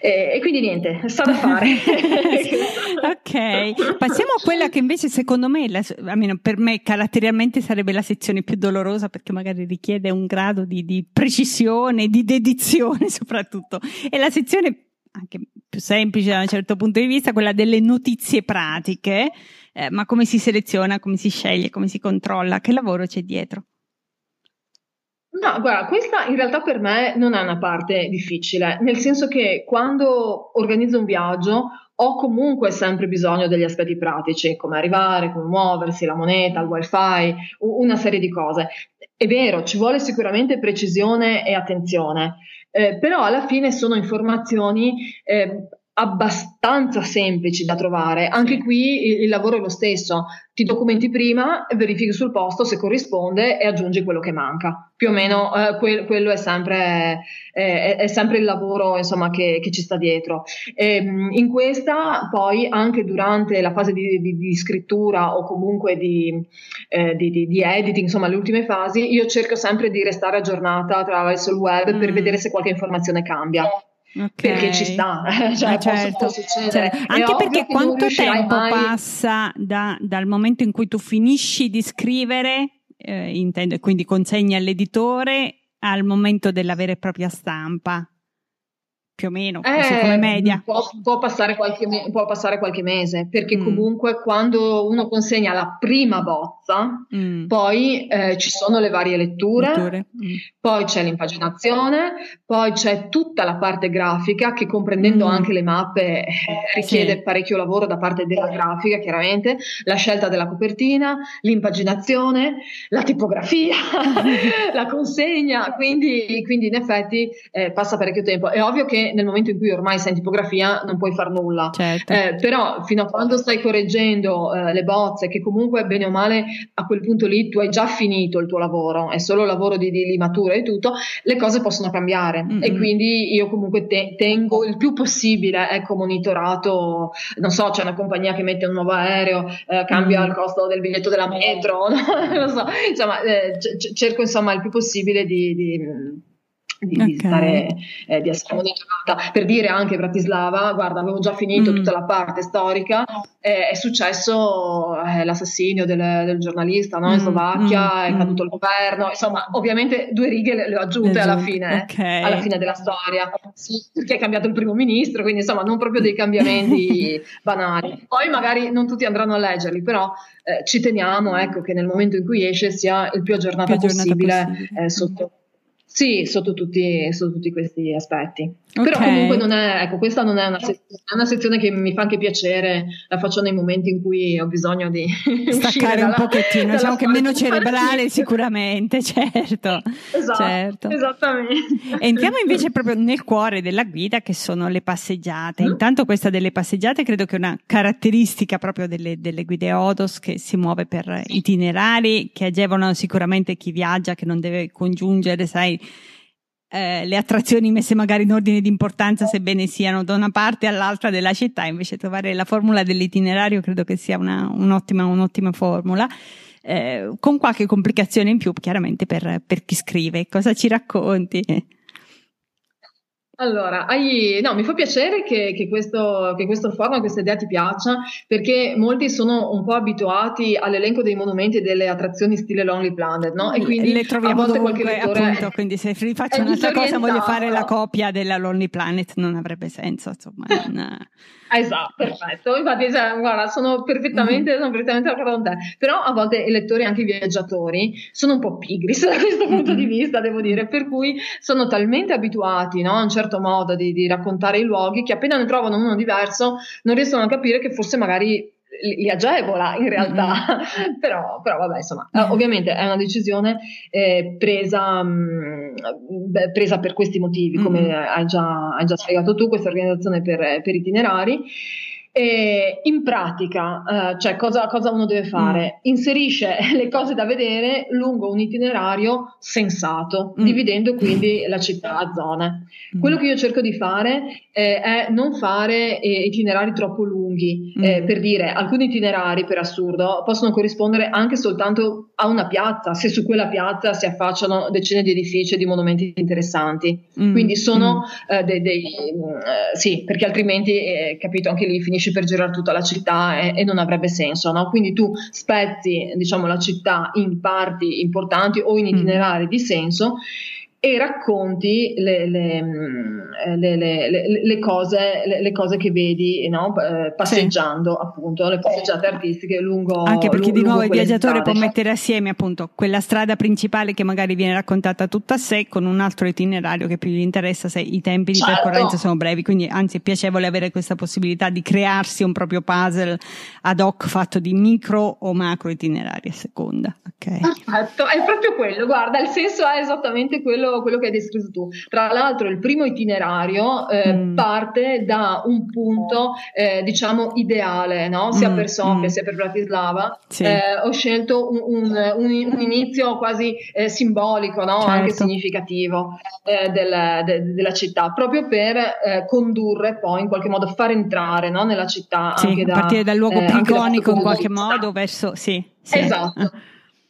e, e quindi niente, sta da fare. ok, passiamo a quella che invece secondo me, la, almeno per me caratterialmente sarebbe la sezione più dolorosa perché magari richiede un grado di, di precisione, di dedizione soprattutto. È la sezione anche più semplice da un certo punto di vista, quella delle notizie pratiche, eh, ma come si seleziona, come si sceglie, come si controlla, che lavoro c'è dietro? No, guarda, questa in realtà per me non è una parte difficile, nel senso che quando organizzo un viaggio ho comunque sempre bisogno degli aspetti pratici, come arrivare, come muoversi, la moneta, il wifi, una serie di cose. È vero, ci vuole sicuramente precisione e attenzione, eh, però alla fine sono informazioni eh, abbastanza semplici da trovare. Anche qui il, il, lavoro è lo stesso, ti documenti prima, verifichi sul posto se corrisponde e aggiungi quello che manca. Più o meno eh, que- quello è sempre, eh, è sempre, il lavoro insomma, che, che, ci sta dietro. E, ehm, in questa poi anche durante la fase di, di, di scrittura o comunque di, eh, di, editing, insomma le ultime fasi, io cerco sempre di restare aggiornata attraverso il web mm. per vedere se qualche informazione cambia. Okay. Perché ci sta, cioè, eh, certo, certo. Anche perché quanto tempo mai... passa da, dal momento in cui tu finisci di scrivere, eh, intendo, quindi consegni all'editore, al momento della vera e propria stampa? Più o meno, eh, come media? Può, può, passare qualche, può, passare qualche, mese, perché mm. comunque quando uno consegna la prima bozza, mm. poi eh, ci sono le varie letture, letture. Mm. poi c'è l'impaginazione, poi c'è tutta la parte grafica che comprendendo mm. anche le mappe eh, richiede sì. parecchio lavoro da parte della grafica, chiaramente, la scelta della copertina, l'impaginazione, la tipografia, la consegna, quindi, quindi in effetti eh, passa parecchio tempo. È ovvio che nel momento in cui ormai sei in tipografia non puoi far nulla. Certo. Eh, però fino a quando stai correggendo eh, le bozze, che comunque bene o male a quel punto lì tu hai già finito il tuo lavoro, è solo lavoro di, di limatura e tutto, le cose possono cambiare mm-hmm. e quindi io comunque te- tengo il più possibile, ecco, monitorato, non so, c'è una compagnia che mette un nuovo aereo, eh, cambia mm-hmm. il costo del biglietto della metro, non so, insomma, eh, c- cerco insomma il più possibile di, di di, okay. di, stare, eh, di essere monitorata. Per dire anche Bratislava, guarda, avevo già finito mm. tutta la parte storica, eh, è successo eh, l'assassinio del, del giornalista no? in mm, Slovacchia, mm. è caduto il governo, insomma, ovviamente due righe le, le ho aggiunte alla fine, okay. alla fine della storia, sì, perché è cambiato il primo ministro, quindi insomma non proprio dei cambiamenti banali. Poi magari non tutti andranno a leggerli, però eh, ci teniamo ecco, che nel momento in cui esce sia il più aggiornata, più aggiornata possibile, possibile. Eh, sotto sì, sotto tutti, sotto tutti questi aspetti. Okay. Però comunque non è, ecco, questa non è una, sezione, è una, sezione, che mi fa anche piacere, la faccio nei momenti in cui ho bisogno di staccare dalla, un pochettino, diciamo che meno cerebrale sicuramente, certo. Esatto, certo. Esattamente. Entriamo invece proprio nel cuore della guida che sono le passeggiate. Intanto questa delle passeggiate credo che è una caratteristica proprio delle, delle guide Odos che si muove per itinerari che agevolano sicuramente chi viaggia, che non deve congiungere, sai, eh, le attrazioni messe magari in ordine di importanza, sebbene siano da una parte all'altra della città, invece trovare la formula dell'itinerario credo che sia una, un'ottima, un'ottima formula. Eh, con qualche complicazione in più, chiaramente, per, per chi scrive. Cosa ci racconti? Allora, hai, no, mi fa piacere che, che, questo, che questo format, questa idea ti piaccia, perché molti sono un po' abituati all'elenco dei monumenti e delle attrazioni stile Lonely Planet, no? E quindi le troviamo a volte dovunque, qualche lettore appunto, quindi se rifaccio un'altra cosa voglio fare la copia della Lonely Planet, non avrebbe senso, insomma. Non... Esatto, perfetto. Infatti, cioè, guarda, sono perfettamente, mm-hmm. sono perfettamente d'accordo con te. Però a volte i lettori, anche i viaggiatori, sono un po' pigri da questo punto mm-hmm. di vista, devo dire, per cui sono talmente abituati no, a un certo certo modo di, di raccontare i luoghi che appena ne trovano uno diverso non riescono a capire che forse magari li agevola in realtà, mm. però, però, vabbè insomma, mm. ovviamente è una decisione eh, presa, mh, mm, presa, per questi motivi, come mm. hai, già, hai, già, spiegato tu, questa organizzazione per, per itinerari. E in pratica, eh, cioè cosa, cosa, uno deve fare? Mm. Inserisce le cose da vedere lungo un itinerario sensato, mm. dividendo quindi la città a zone. Mm. Quello che io cerco di fare eh, è non fare eh, itinerari troppo lunghi, eh, mm. per dire alcuni itinerari per assurdo possono corrispondere anche soltanto a una piazza, se su quella piazza si affacciano decine di edifici e di monumenti interessanti. Mm. Quindi sono mm. eh, dei, dei eh, sì, perché altrimenti, capito, anche lì finisce finisci per girare tutta la città e, e non avrebbe senso, no? Quindi tu spezzi, diciamo, la città in parti importanti o in mm. itinerari mm. di senso e racconti le, le, mm, le, le cose, cose, che vedi no? Eh, passeggiando, sì. appunto, le passeggiate artistiche lungo Anche perché lungo, di nuovo il viaggiatore strade. può mettere assieme appunto quella strada principale che magari viene raccontata tutta a sé con un altro itinerario che più gli interessa se i tempi di certo. percorrenza sono brevi, quindi anzi è piacevole avere questa possibilità di crearsi un proprio puzzle ad hoc fatto di micro o macro itinerari a seconda. Okay. Perfetto, è proprio quello, guarda, il senso è esattamente quello quello, che hai descritto tu. Tra l'altro il primo itinerario eh, mm. parte da un punto, eh, diciamo, ideale, no? sia mm. per Sofia mm. sia per Bratislava. Sì. Eh, ho scelto un, un, un, inizio quasi eh, simbolico, no? certo. anche significativo eh, del, de, della città, proprio per eh, condurre poi in qualche modo, far entrare no? nella città. Sì, anche da, partire dal luogo più iconico in qualche modo verso... Sì, sì. Esatto.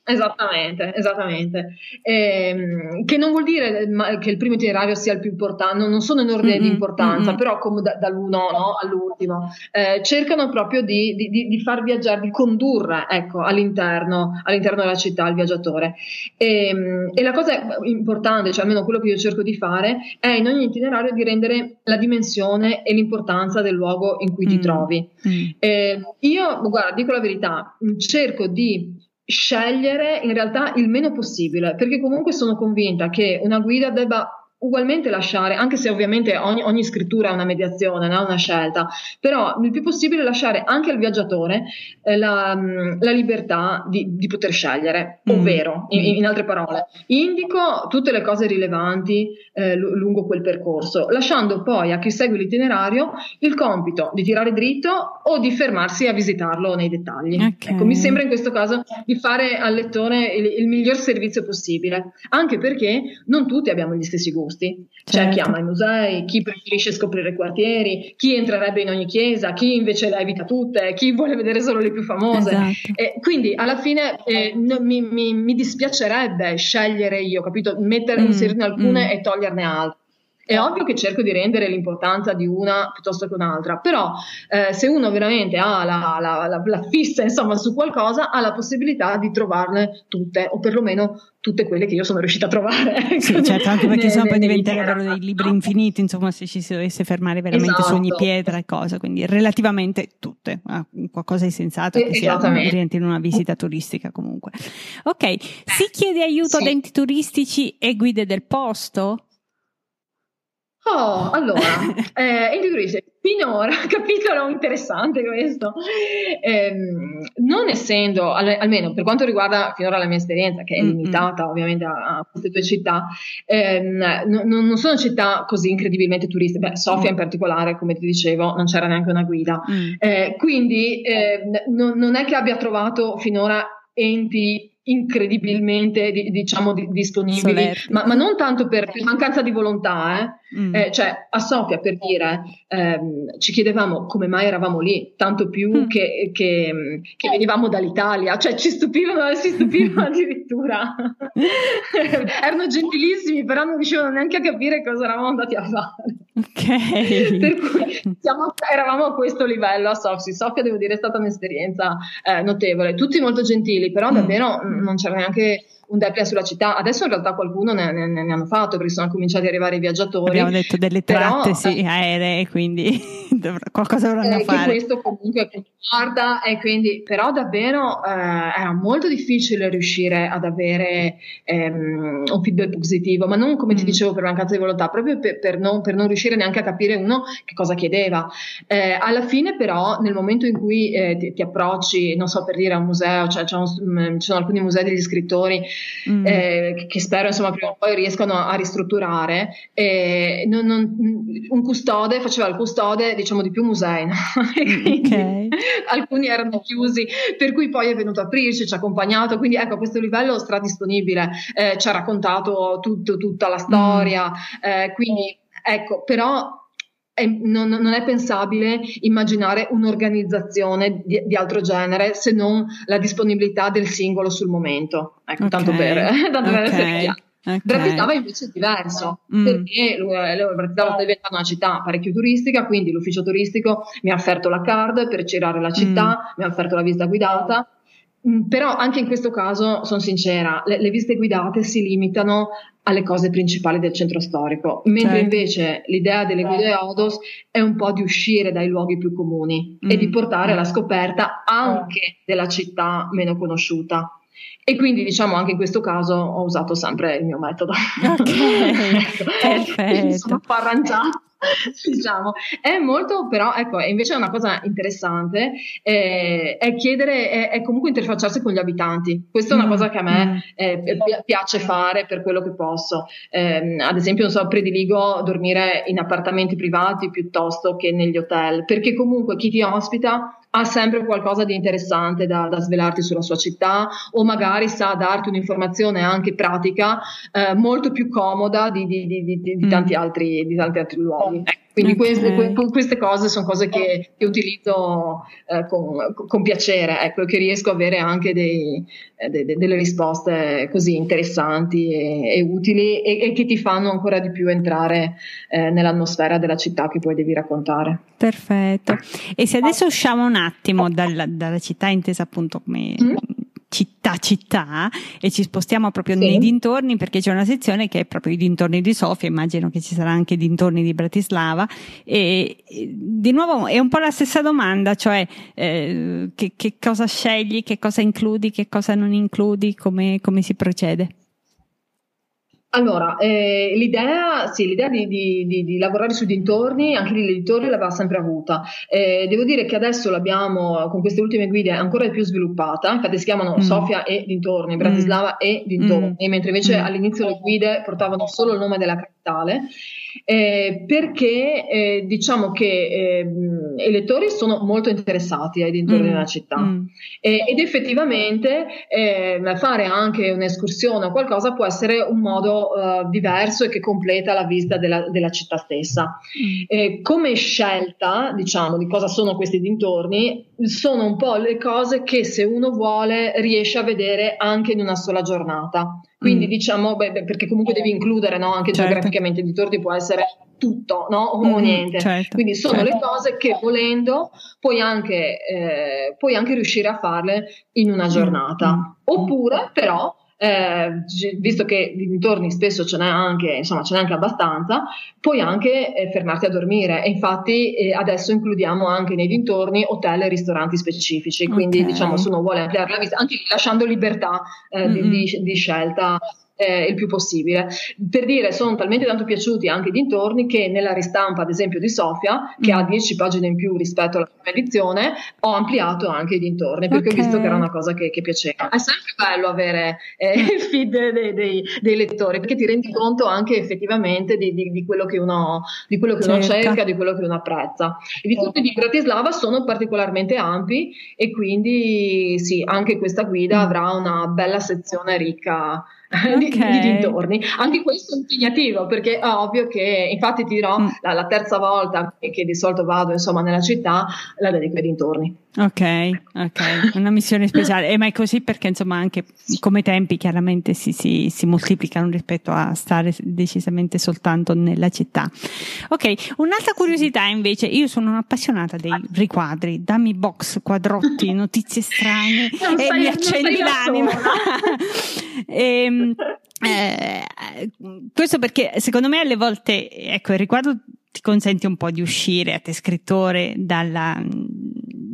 Esattamente, esattamente. Eh, che non vuol dire che il primo itinerario sia il più importante, non sono in ordine mm-hmm, di importanza, mm-hmm. però come da, dall'uno no, all'ultimo. Eh, cercano proprio di, di, di, far viaggiare, di condurre ecco, all'interno, all'interno della città il viaggiatore. E, ehm, e, la cosa importante, cioè almeno quello che io cerco di fare, è in ogni itinerario di rendere la dimensione e l'importanza del luogo in cui mm-hmm. ti mm. trovi. Eh, io, guarda, dico la verità, cerco di scegliere in realtà il meno possibile, perché comunque sono convinta che una guida debba ugualmente lasciare, anche se ovviamente ogni, ogni scrittura è una mediazione, no? una scelta, però il più possibile lasciare anche al viaggiatore eh, la, mm, la, libertà di, di, poter scegliere, mm. ovvero, in, in, altre parole, indico tutte le cose rilevanti eh, lungo quel percorso, lasciando poi a chi segue l'itinerario il compito di tirare dritto o di fermarsi a visitarlo nei dettagli. Okay. Ecco, mi sembra in questo caso di fare al lettore il, il miglior servizio possibile, anche perché non tutti abbiamo gli stessi gusti gusti. C'è chi certo. ama i musei, chi preferisce scoprire quartieri, chi entrerebbe in ogni chiesa, chi invece le evita tutte, chi vuole vedere solo le più famose. Esatto. Eh, quindi alla fine eh, no, mi, mi, mi, dispiacerebbe scegliere io, capito? Mettere, mm, inserirne alcune mm. e toglierne altre. È ovvio che cerco di rendere l'importanza di una piuttosto che un'altra, però eh, se uno veramente ha la, la, la, la, fissa insomma, su qualcosa, ha la possibilità di trovarle tutte, o perlomeno tutte quelle che io sono riuscita a trovare. Sì, certo, anche perché sennò poi diventerebbero dei libri infiniti, insomma, se ci si dovesse fermare veramente esatto. su ogni esatto. pietra e cosa, quindi relativamente tutte, ah, qualcosa di sensato che sia rientri in una visita turistica comunque. Ok, si chiede aiuto sì. ad enti turistici e guide del posto? Oh, allora, eh, Individuation, finora, capitolo interessante questo, eh, non essendo, al, almeno per quanto riguarda finora la mia esperienza, che è limitata mm-hmm. ovviamente a, a, queste due città, ehm, no, non sono città così incredibilmente turistiche, beh, Sofia in particolare, come ti dicevo, non c'era neanche una guida, mm. eh, quindi ehm, no, non è che abbia trovato finora enti incredibilmente di, diciamo di, disponibili, ma, ma, non tanto per, per mancanza di volontà, eh. Mm. Eh, cioè a Sofia per dire ehm, ci chiedevamo come mai eravamo lì, tanto più mm. che, che, che, venivamo dall'Italia, cioè ci stupivano, si stupivano addirittura, erano gentilissimi, però non riuscivano neanche a capire cosa eravamo andati a fare. Ok. per cui siamo, eravamo a questo livello a Sofia. Sofia, devo dire, è stata un'esperienza eh, notevole, tutti molto gentili, però mm. davvero non c'era neanche un deplay sulla città. Adesso in realtà qualcuno ne, ne, ne, hanno fatto perché sono cominciati ad arrivare i viaggiatori. Abbiamo detto delle tratte, però, sì, aeree, quindi... qualcosa dovranno eh, fare. questo comunque guarda e quindi però davvero eh, era molto difficile riuscire ad avere ehm, un feedback positivo, ma non come mm. ti dicevo per mancanza di volontà, proprio per, per, non, per, non, riuscire neanche a capire uno che cosa chiedeva. Eh, alla fine però nel momento in cui eh, ti, ti, approcci, non so per dire a un museo, cioè un, ci sono alcuni musei degli scrittori mm. Eh, che spero insomma prima o poi riescano a, ristrutturare, non, non, un custode faceva il custode diciamo di più musei, no? okay. alcuni erano chiusi, per cui poi è venuto a aprirci, ci ha accompagnato, quindi ecco a questo livello stradisponibile, eh, ci ha raccontato tutto, tutta la storia, mm. eh, quindi ecco, però è, non, non, è pensabile immaginare un'organizzazione di, di, altro genere se non la disponibilità del singolo sul momento. Ecco, okay. tanto per, tanto okay. per essere chiaro. Okay. Bratislava invece è diverso mm. perché Bratislava sta diventando una città parecchio turistica, quindi l'ufficio turistico mi ha offerto la card per girare la città, mm. mi ha offerto la visita guidata. Mm, però anche in questo caso, sono sincera, le, le, visite guidate si limitano alle cose principali del centro storico, mentre certo. invece l'idea delle guide Odos è un po' di uscire dai luoghi più comuni mm. e di portare alla scoperta anche della città meno conosciuta. E quindi diciamo anche in questo caso ho usato sempre il mio metodo. Ok, perfetto. Mi sono un po' arrangiata. diciamo, è molto, però, ecco, invece è una cosa interessante, eh, è chiedere, è, è, comunque interfacciarsi con gli abitanti. Questa è una mm, cosa che a me eh, piace fare per quello che posso. Eh, ad esempio, non so, prediligo dormire in appartamenti privati piuttosto che negli hotel, perché comunque chi ti ospita ha sempre qualcosa di interessante da, da, svelarti sulla sua città o magari sa darti un'informazione anche pratica eh, molto più comoda di, di, di, di mm. tanti, altri, tanti, altri, luoghi. Ecco, quindi okay. queste, queste, cose sono cose che, che utilizzo eh, con, con, piacere, ecco, che riesco a avere anche dei, eh, de, de, delle risposte così interessanti e, e utili e, e, che ti fanno ancora di più entrare eh, nell'atmosfera della città che poi devi raccontare. Perfetto. E se adesso usciamo un attimo dalla, dalla città intesa appunto come mm città città e ci spostiamo proprio sì. nei dintorni perché c'è una sezione che è proprio i dintorni di Sofia, immagino che ci sarà anche i dintorni di Bratislava e, di nuovo è un po' la stessa domanda, cioè eh, che, che, cosa scegli, che cosa includi, che cosa non includi, come, come si procede? Allora, eh, l'idea, sì, l'idea di, di, di, di, lavorare sui dintorni, anche l'editore l'aveva sempre avuta. Eh, devo dire che adesso l'abbiamo, con queste ultime guide, ancora più sviluppata, infatti si chiamano mm. Sofia e dintorni, Bratislava mm. e dintorni, mm. mentre invece mm. all'inizio le guide portavano solo il nome della capitale eh, perché eh, diciamo che eh, i lettori sono molto interessati ai dintorni mm. della città mm. ed effettivamente ehm, fare anche un'escursione o qualcosa può essere un modo eh, diverso e che completa la visita della, della città stessa. Mm. come scelta, diciamo, di cosa sono questi dintorni, sono un po' le cose che se uno vuole riesce a vedere anche in una sola giornata. Quindi mm. diciamo, beh, perché comunque devi includere no? anche certo. geograficamente il dintorni può essere tutto no? o mm, niente. Certo, Quindi sono certo. le cose che volendo puoi anche, eh, puoi anche riuscire a farle in una mm, giornata. Mm. Oppure però eh, visto che di dintorni spesso ce n'è anche, insomma, ce n'è anche abbastanza, puoi anche eh, fermarti a dormire. E infatti eh, adesso includiamo anche nei dintorni hotel e ristoranti specifici, quindi okay. diciamo se uno vuole ampliare la vista, anche lasciando libertà mm-hmm. di, di, di scelta eh, il più possibile. Per dire, sono talmente tanto piaciuti anche i dintorni che nella ristampa, ad esempio, di Sofia, che mm. ha 10 pagine in più rispetto alla prima edizione, ho ampliato anche i dintorni perché okay. ho visto che era una cosa che, che piaceva. È sempre bello avere eh, il feed dei, dei, dei, lettori perché ti rendi conto anche effettivamente di, di, di quello che uno, di quello che uno cerca, di quello che uno apprezza. I dintorni di Bratislava sono particolarmente ampi e quindi sì, anche questa guida mm. avrà una bella sezione ricca okay. di, di, dintorni. Anche questo è impegnativo perché è ovvio che, infatti ti dirò, mm. la, la, terza volta che di solito vado insomma nella città, la dedico ai dintorni. Ok, ok, una missione speciale. E ma è così perché insomma anche come tempi chiaramente si, si, si, moltiplicano rispetto a stare decisamente soltanto nella città. Ok, un'altra curiosità invece, io sono un'appassionata dei riquadri, dammi box, quadrotti, notizie strane non e sai, mi accendi l'anima. e, ehm, eh, questo perché secondo me alle volte, ecco, il riguardo ti consente un po' di uscire a te scrittore dalla,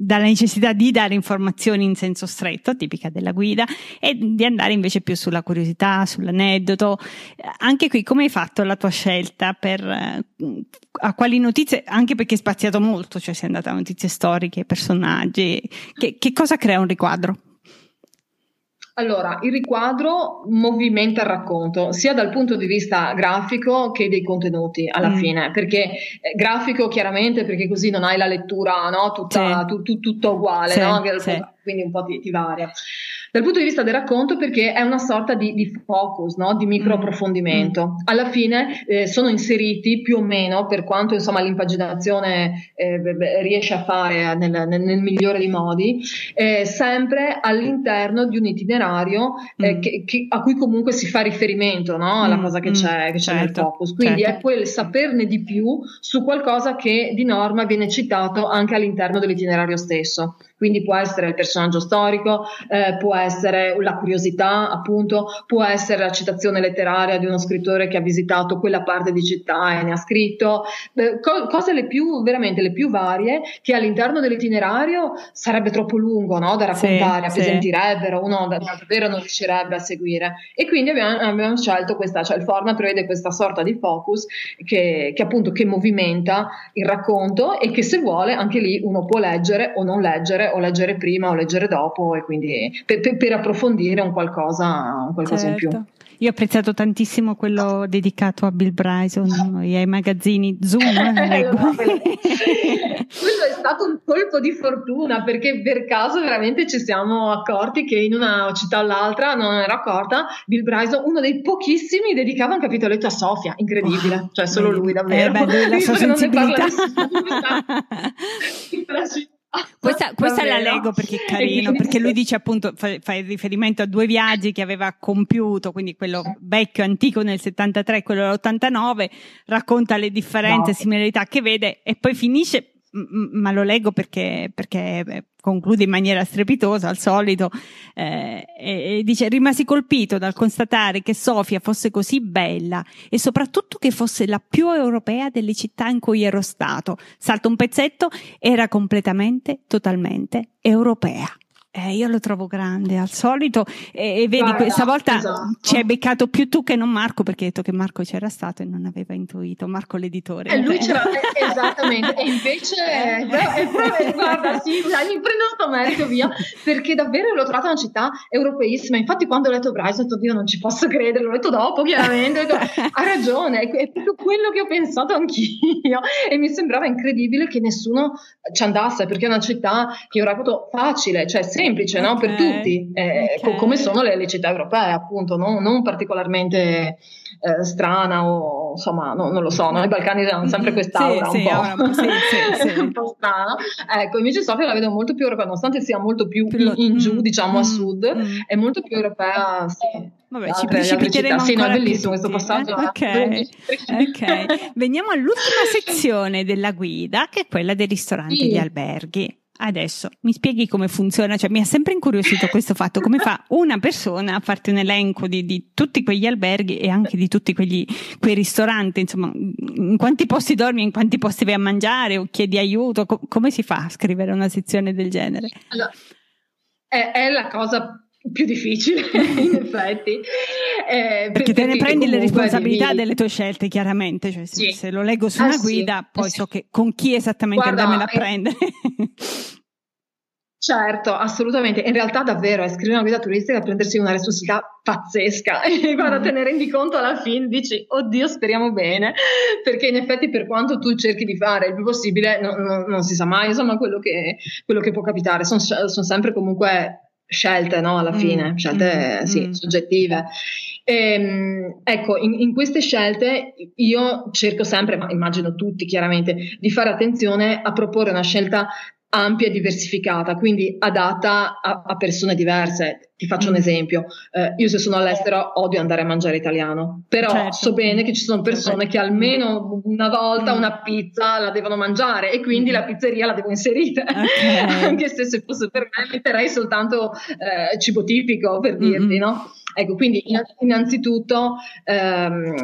dalla necessità di dare informazioni in senso stretto, tipica della guida, e di andare invece più sulla curiosità, sull'aneddoto. Anche qui, come hai fatto la tua scelta per a quali notizie? Anche perché hai spaziato molto, cioè sei andata a notizie storiche, personaggi. Che, che cosa crea un riquadro? Allora, il riquadro movimenta il racconto, sia dal punto di vista grafico che dei contenuti alla mm. fine, perché eh, grafico chiaramente perché così non hai la lettura no? Tutta, sì. tu, tu, tutto uguale, sì, no? sì. Quindi un po' ti, ti varia dal punto di vista del racconto perché è una sorta di, di focus, no? di micro mm. approfondimento. Mm. Alla fine eh, sono inseriti più o meno, per quanto insomma, l'impaginazione eh, riesce a fare nel, nel, nel, migliore dei modi, eh, sempre all'interno di un itinerario eh, mm. che, che, a cui comunque si fa riferimento no? alla mm. cosa che c'è, che certo. c'è nel certo. focus. Quindi certo. è quel saperne di più su qualcosa che di norma viene citato anche all'interno dell'itinerario stesso. Quindi può essere il personaggio storico, eh, può essere la curiosità, appunto, può essere la citazione letteraria di uno scrittore che ha visitato quella parte di città e ne ha scritto, eh, co- cose le più, veramente le più varie che all'interno dell'itinerario sarebbe troppo lungo no, da raccontare, sì, appesentirebbero, sì. uno davvero non riuscirebbe a seguire. E quindi abbiamo, abbiamo scelto questa, cioè il format prevede questa sorta di focus che, che appunto che movimenta il racconto e che se vuole anche lì uno può leggere o non leggere o leggere prima o leggere dopo e quindi per, per, per approfondire un qualcosa, un qualcosa certo. in più. Certo. Io ho apprezzato tantissimo quello dedicato a Bill Bryson e ai magazzini Zoom. quello è stato un colpo di fortuna perché per caso veramente ci siamo accorti che in una città o l'altra, non ero accorta, Bill Bryson, uno dei pochissimi, dedicava un capitoletto a Sofia, incredibile, oh, cioè solo lui davvero. Eh, beh, la sua sensibilità. Questa, questa la leggo perché è carino, perché lui dice appunto, fa, fa, riferimento a due viaggi che aveva compiuto, quindi quello vecchio, antico nel 73 e quello dell'89, racconta le differenze, no. similarità che vede e poi finisce ma lo leggo perché, perché conclude in maniera strepitosa al solito eh, e, dice rimasi colpito dal constatare che Sofia fosse così bella e soprattutto che fosse la più europea delle città in cui ero stato. Salto un pezzetto era completamente totalmente europea eh, io lo trovo grande al solito. E, e vedi Guarda, questa volta esatto. ci hai beccato più tu che non Marco perché hai detto che Marco c'era stato e non aveva intuito, Marco l'editore. Eh, lui c'era, eh, esattamente, e invece eh, eh, guarda sì, mi prendo sto merito via perché davvero l'ho trovata una città europeissima, infatti quando ho letto Bryce ho detto Dio non ci posso credere, l'ho letto dopo chiaramente, detto, ha ragione, è proprio quello che ho pensato anch'io e mi sembrava incredibile che nessuno ci andasse perché è una città che io reputo facile, cioè semplice no? per tutti, eh, okay. come sono le, le, città europee, appunto, no? non particolarmente eh, strana o insomma, no, non lo so, no? i Balcani hanno sempre quest'aura sì, un, sì, po', sì, un po' strana. Ecco, invece Sofia la vedo molto più europea, nonostante sia molto più, in, in, giù, mm, diciamo, mm, a sud, mm. è molto più europea, sì. Vabbè, ci precipiteremo Sì, no, è bellissimo questo passaggio. Eh? Ok, ok. Veniamo all'ultima sezione della guida, che è quella dei ristoranti e gli alberghi. Adesso mi spieghi come funziona, cioè mi ha sempre incuriosito questo fatto, come fa una persona a farti un elenco di, di tutti quegli alberghi e anche di tutti quegli, quei ristoranti, insomma, in quanti posti dormi, in quanti posti vai a mangiare o chiedi aiuto, co- come si fa a scrivere una sezione del genere? Allora, è, è la cosa più difficile in effetti eh, perché te ne prendi le responsabilità devi... delle tue scelte chiaramente cioè, se, sì. se, lo leggo su ah, una guida sì, poi sì. so che con chi esattamente Guarda, andarmela a eh, prendere Certo, assolutamente. In realtà davvero è scrivere una guida turistica prendersi una responsabilità pazzesca e guarda, te ne rendi conto alla fine, dici, oddio, speriamo bene, perché in effetti per quanto tu cerchi di fare il più possibile, no, no, non si sa mai, insomma, quello che, quello che può capitare. Sono son sempre comunque scelte, no? Alla mm, fine, scelte mm, sì, mm. soggettive. E, ehm, ecco, in, in, queste scelte io cerco sempre, ma immagino tutti chiaramente, di fare attenzione a proporre una scelta ampia e diversificata, quindi adatta a, a persone diverse. Ti faccio mm. un esempio, eh, io se sono all'estero odio andare a mangiare italiano, però certo. so bene che ci sono persone che almeno una volta mm. una pizza la devono mangiare e quindi mm. la pizzeria la devo inserire, okay. anche se se fosse per me metterei soltanto eh, cibo tipico per dirti, mm-hmm. no? Ecco, quindi innanzitutto ehm,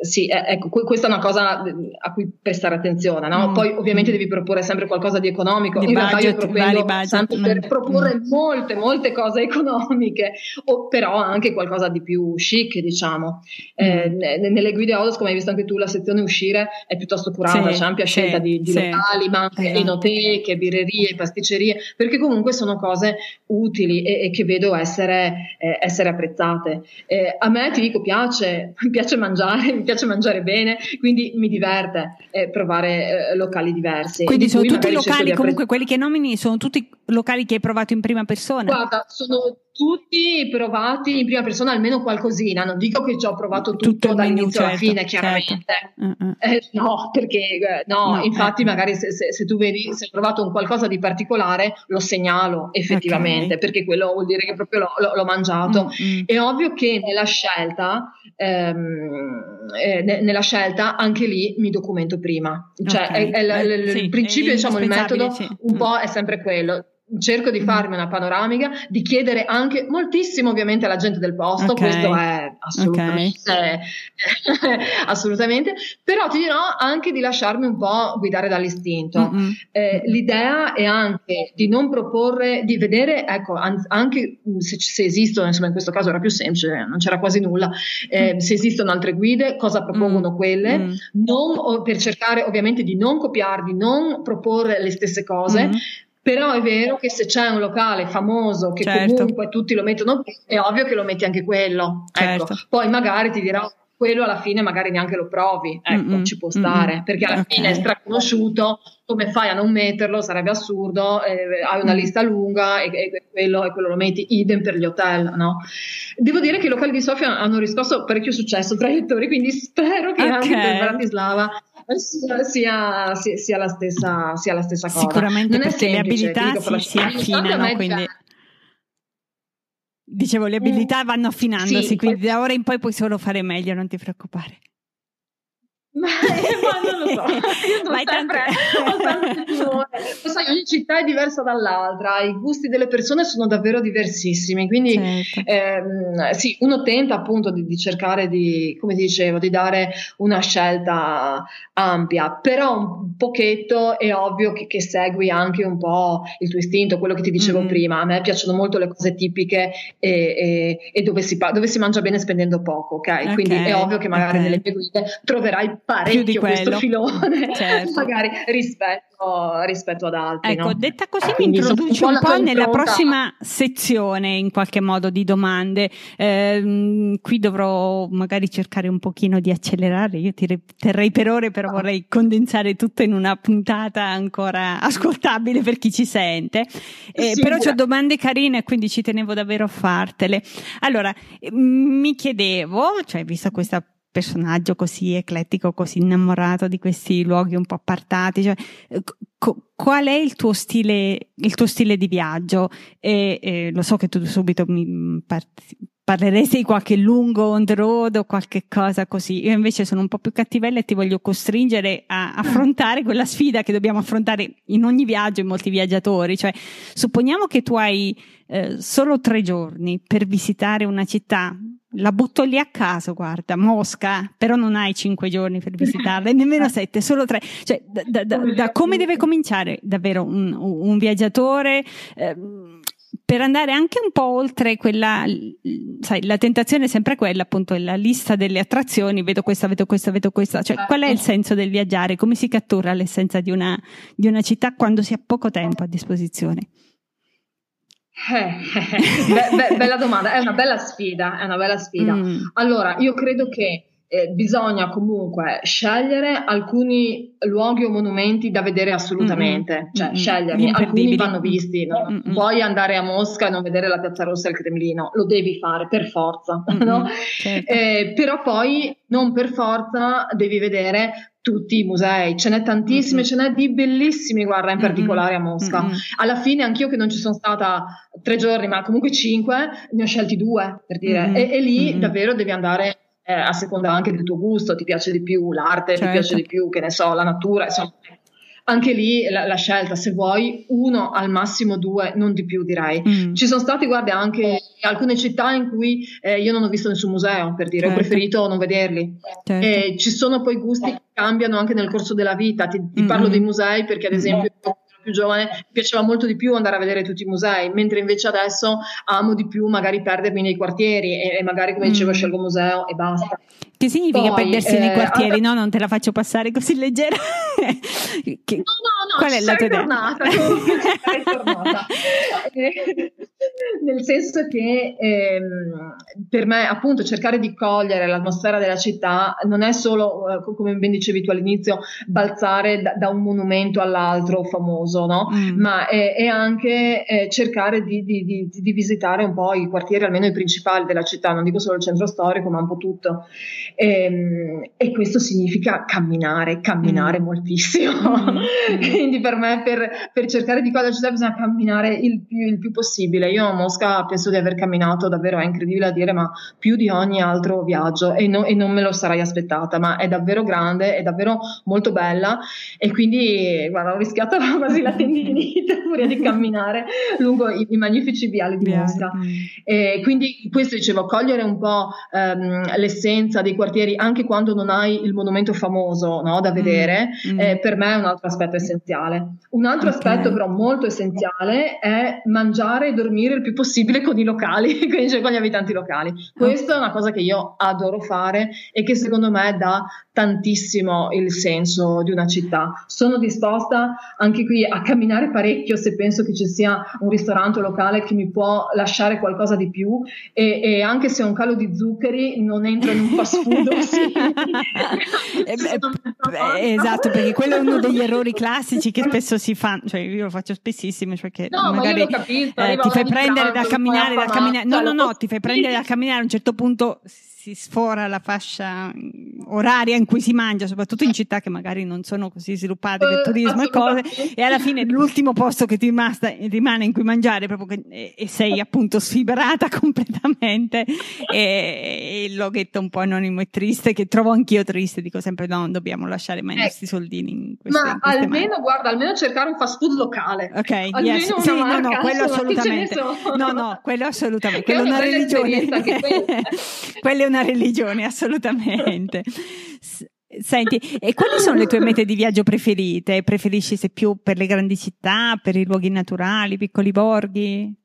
sì, eh, ecco, questa è una cosa a cui prestare attenzione, no? Mm. Poi ovviamente devi proporre sempre qualcosa di economico. Di In budget, realtà io propendo sempre per mm. proporre mm. molte, molte cose economiche, o però anche qualcosa di più chic, diciamo. Eh, mm. Eh, nelle guide Odos, come hai visto anche tu, la sezione uscire è piuttosto curata, sì, c'è ampia sì, scelta di, di sì. locali, ma anche esatto. enoteche, birrerie, pasticcerie, perché comunque sono cose utili e, e che vedo essere, eh, essere apprezzate. Eh, a me, ti dico, piace, piace mangiare, mi piace mangiare bene, quindi mi diverte eh, provare eh, locali diversi. Quindi sono tutti locali, comunque quelli che nomini sono tutti locali che hai provato in prima persona? Guarda, sono tutti provati in prima persona almeno qualcosina, non dico che ci ho provato tutto, tutto dall'inizio certo, alla fine, chiaramente. Certo. Uh-uh. Eh, no, perché eh, no, no infatti uh-uh. magari se, se, se, tu vedi, se hai provato un qualcosa di particolare, lo segnalo effettivamente, okay. perché quello vuol dire che proprio l'ho, l'ho, l'ho mangiato. Mm-hmm. È ovvio che nella scelta, ehm, eh, nella scelta, anche lì mi documento prima. Cioè, okay. è, è, è, è, sì, il principio, diciamo, il metodo sì. un po' è sempre quello cerco di mm. farmi una panoramica, di chiedere anche moltissimo ovviamente alla gente del posto, okay. questo è assolutamente, okay. assolutamente, però ti dirò anche di lasciarmi un po' guidare dall'istinto. Mm-hmm. Eh, l'idea è anche di non proporre, di vedere, ecco, anche se, se, esistono, insomma in questo caso era più semplice, non c'era quasi nulla, eh, mm. se esistono altre guide, cosa propongono mm. quelle, mm. non, per cercare ovviamente di non copiare, di non proporre le stesse cose, mm. Però è vero che se c'è un locale famoso che certo. comunque tutti lo mettono, è ovvio che lo metti anche quello. Ecco. Certo. Poi magari ti dirò quello alla fine magari neanche lo provi, ecco, mm-hmm. ci può stare, mm-hmm. perché alla okay. fine è straconosciuto, come fai a non metterlo? Sarebbe assurdo, eh, hai una mm. lista lunga e, e, quello, e, quello, lo metti, idem per gli hotel, no? Devo dire che i locali di Sofia hanno riscosso parecchio successo tra i lettori, quindi spero che okay. anche per Bratislava sia, sia, sia, la stessa, sia la stessa cosa. Sicuramente non perché le abilità dico, si, si affinano, quindi... Dicevo, le abilità mm. vanno affinandosi, sì, quindi da ora in poi puoi solo fare meglio, non ti preoccupare. Ma, ma, non lo so, io sono sempre, ho lo sai, ogni città è diversa dall'altra, i gusti delle persone sono davvero diversissimi, quindi certo. ehm, sì, uno tenta appunto di, di, cercare di, come dicevo, di dare una scelta ampia, però un pochetto è ovvio che, che segui anche un po' il tuo istinto, quello che ti dicevo mm-hmm. prima, a me piacciono molto le cose tipiche e, e, e dove, si, dove, si, mangia bene spendendo poco, ok? okay. Quindi è ovvio che magari okay. nelle mie guide troverai parecchio questo filone, certo. magari rispetto, rispetto, ad altri. Ecco, no? detta così ah, mi introduci un po', nella prossima sezione in qualche modo di domande. Eh, qui dovrò magari cercare un pochino di accelerare, io ti terrei per ore, però ah. vorrei condensare tutto in una puntata ancora ascoltabile per chi ci sente. Eh, sì, però ho domande carine, quindi ci tenevo davvero a fartele. Allora, mi chiedevo, cioè, visto questa personaggio così eclettico, così innamorato di questi luoghi un po' appartati, cioè, co- qual è il tuo stile, il tuo stile di viaggio? E, e lo so che tu subito mi mm, parti, parleresti di qualche lungo on the road o qualche cosa così. Io invece sono un po' più cattivella e ti voglio costringere a affrontare quella sfida che dobbiamo affrontare in ogni viaggio, in molti viaggiatori. Cioè, supponiamo che tu hai eh, solo tre giorni per visitare una città la butto lì a caso, guarda, Mosca, però non hai cinque giorni per visitarla, nemmeno sette, solo tre. Cioè, da, da, da come deve cominciare davvero un, un viaggiatore? Eh, per andare anche un po' oltre quella, sai, la tentazione è sempre quella, appunto, la lista delle attrazioni, vedo questa, vedo questa, vedo questa, cioè qual è il senso del viaggiare? Come si cattura l'essenza di una, di una città quando si ha poco tempo a disposizione? Eh, be- be- bella domanda, è una bella sfida, è una bella sfida. Mm. Allora, io credo che eh, bisogna comunque scegliere alcuni luoghi o monumenti da vedere assolutamente, mm-hmm. cioè mm-hmm. sceglierli, alcuni vanno visti, no? mm-hmm. puoi andare a Mosca e non vedere la Piazza Rossa e il Cremlino, lo devi fare per forza, no? certo. eh, però poi non per forza devi vedere tutti i musei, ce n'è tantissimi, mm-hmm. ce n'è di bellissimi, guarda, in particolare mm-hmm. a Mosca. Mm-hmm. Alla fine anch'io che non ci sono stata tre giorni, ma comunque cinque, ne ho scelti due, per dire, e, e, lì davvero devi andare eh, a seconda anche del tuo gusto, ti piace di più l'arte, certo. ti piace di più, che ne so, la natura, insomma, anche lì la, la, scelta, se vuoi, uno al massimo due, non di più direi. Mm. Ci sono stati, guarda, anche alcune città in cui eh, io non ho visto nessun museo, per dire, certo. ho preferito non vederli. Certo. E ci sono poi gusti che cambiano anche nel corso della vita. Ti, ti mm-hmm. parlo dei musei perché, ad esempio, più giovane mi piaceva molto di più andare a vedere tutti i musei, mentre invece adesso amo di più magari perdermi nei quartieri e, e magari come dicevo mm. scelgo museo e basta. Che significa Poi, perdersi eh, nei quartieri? No, non te la faccio passare così leggera. che, no, no, no, qual è la tua tornata, tornata. Nel senso che ehm, per me, appunto, cercare di cogliere l'atmosfera della città non è solo, eh, come ben dicevi tu all'inizio, balzare da, da un monumento all'altro famoso, no? Mm. Ma è, è anche eh, cercare di, di, di, di, visitare un po' i quartieri, almeno i principali della città, non dico solo il centro storico, ma un po' tutto. E, ehm, e questo significa camminare, camminare mm. moltissimo. Mm. Quindi per me, per, per cercare di cogliere la città, bisogna camminare il più, il più possibile. Io a Mosca penso di aver camminato davvero, è incredibile a dire, ma più di ogni altro viaggio e, no, e non me lo sarei aspettata, ma è davvero grande, è davvero molto bella e quindi guarda, ho rischiato quasi la tendinite furia di camminare lungo i, i magnifici viali di Mosca. E quindi questo dicevo, cogliere un po' ehm, l'essenza dei quartieri anche quando non hai il monumento famoso no, da vedere, mm. eh, per me è un altro aspetto essenziale. Un altro okay. aspetto però molto essenziale è mangiare e dormire il più possibile con i locali, quindi cioè con gli abitanti locali. Questa è una cosa che io adoro fare e che secondo me dà tantissimo il senso di una città. Sono disposta anche qui a camminare parecchio se penso che ci sia un ristorante locale che mi può lasciare qualcosa di più e, e anche se ho un calo di zuccheri non entro in un fast food. eh, beh, esatto, perché quello è uno degli errori classici che spesso si fanno, cioè io lo faccio spessissimo, cioè che no, magari capisco, eh, ti fai prendere da camminare, da camminare, no, no, no, ti fai prendere da camminare a un certo punto si sfora la fascia oraria in cui si mangia, soprattutto in città che magari non sono così sviluppate del turismo e cose, e alla fine l'ultimo posto che ti rimasta, rimane in cui mangiare proprio che, e, e, sei appunto sfibrata completamente e, il loghetto un po' anonimo e triste che trovo anch'io triste, dico sempre no, non dobbiamo lasciare mai i eh, nostri soldini in queste, Ma in almeno, mani. guarda, almeno cercare un fast food locale. Ok, almeno yes. sì, no, no, quello assolutamente. No, no, quello assolutamente. Quello è una religione. quella è una una religione, assolutamente. Senti, e quali sono le tue mete di viaggio preferite? Preferisci se più per le grandi città, per i luoghi naturali, piccoli borghi?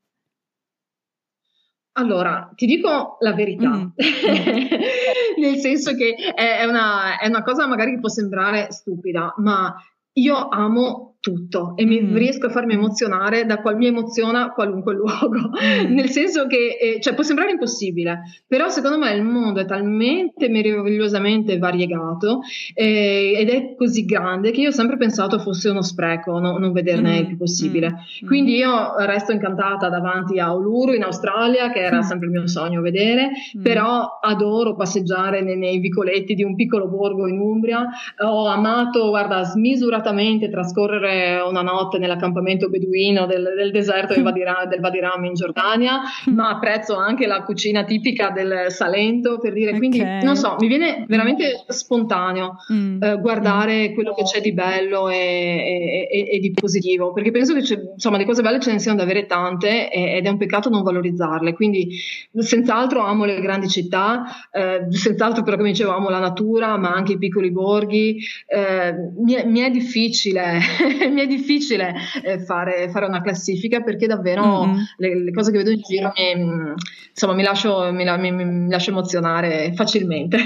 Allora, ti dico la verità, mm. nel senso che è una, è una cosa magari che può sembrare stupida, ma io amo tutto e mi, mm. riesco a farmi emozionare da qual mi emoziona qualunque luogo, mm. nel senso che eh, cioè, può sembrare impossibile, però secondo me il mondo è talmente meravigliosamente variegato eh, ed è così grande che io ho sempre pensato fosse uno spreco no, non vederne mm. il più possibile. Mm. Quindi io resto incantata davanti a Uluru in Australia, che era mm. sempre il mio sogno vedere, mm. però adoro passeggiare nei, nei vicoletti di un piccolo borgo in Umbria, ho amato, guarda, smisuratamente trascorrere passare una notte nell'accampamento beduino del, del deserto del Vadiram, del Vadiram, in Giordania, ma apprezzo anche la cucina tipica del Salento, per dire, quindi okay. non so, mi viene veramente spontaneo mm. eh, guardare mm. quello che c'è di bello e, e, e, e di positivo, perché penso che insomma di cose belle ce ne siano davvero tante ed è un peccato non valorizzarle, quindi senz'altro amo le grandi città, eh, senz'altro però come dicevo amo la natura, ma anche i piccoli borghi, eh, mi, è, mi è difficile mi è difficile eh, fare, fare, una classifica perché davvero mm-hmm. le, le, cose che vedo in giro mi, insomma, mi, lascio, mi, mi, mi lascio emozionare facilmente.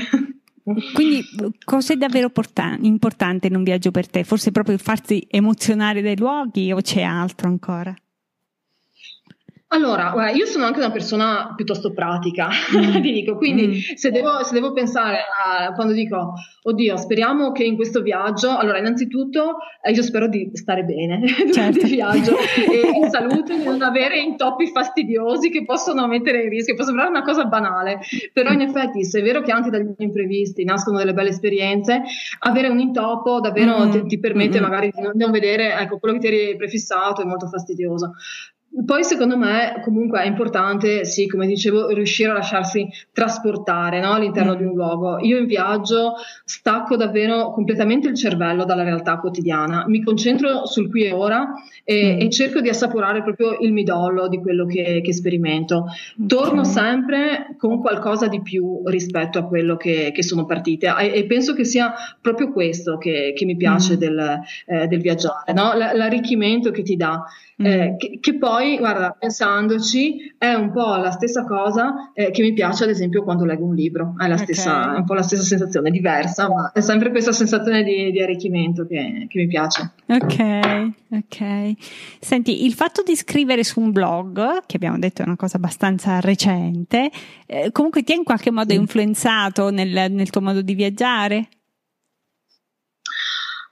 Quindi cosa è davvero porta- importante in un viaggio per te? Forse proprio farsi emozionare dai luoghi o c'è altro ancora? Allora, io sono anche una persona piuttosto pratica, mm. ti dico, quindi mm. se, devo, se, devo, pensare a quando dico, oddio, speriamo che in questo viaggio, allora innanzitutto eh, io spero di stare bene durante certo. il viaggio e in salute, di non avere intoppi fastidiosi che possono mettere in rischio, può sembrare una cosa banale, però in effetti se è vero che anche dagli imprevisti nascono delle belle esperienze, avere un intoppo davvero mm. ti, ti, permette mm. magari di non, di non vedere, ecco, quello che ti eri prefissato è molto fastidioso poi secondo me comunque è importante, sì, come dicevo, riuscire a lasciarsi trasportare no? all'interno mm. di un luogo. Io in viaggio stacco davvero completamente il cervello dalla realtà quotidiana, mi concentro sul qui e ora e, mm. e cerco di assaporare proprio il midollo di quello che, che sperimento. Torno okay. sempre con qualcosa di più rispetto a quello che, che sono partite e, e, penso che sia proprio questo che, che mi piace mm. del, eh, del, viaggiare, no? L- l'arricchimento che ti dà. Eh, mm. che, che, poi, guarda, pensandoci, è un po' la stessa cosa eh, che mi piace, ad esempio, quando leggo un libro. È, la stessa, okay. è un po' la stessa sensazione, diversa, ma è sempre questa sensazione di, di arricchimento che, che, mi piace. Ok, ok. Senti, il fatto di scrivere su un blog, che abbiamo detto è una cosa abbastanza recente, eh, comunque ti ha in qualche modo sì. influenzato nel, nel tuo modo di viaggiare?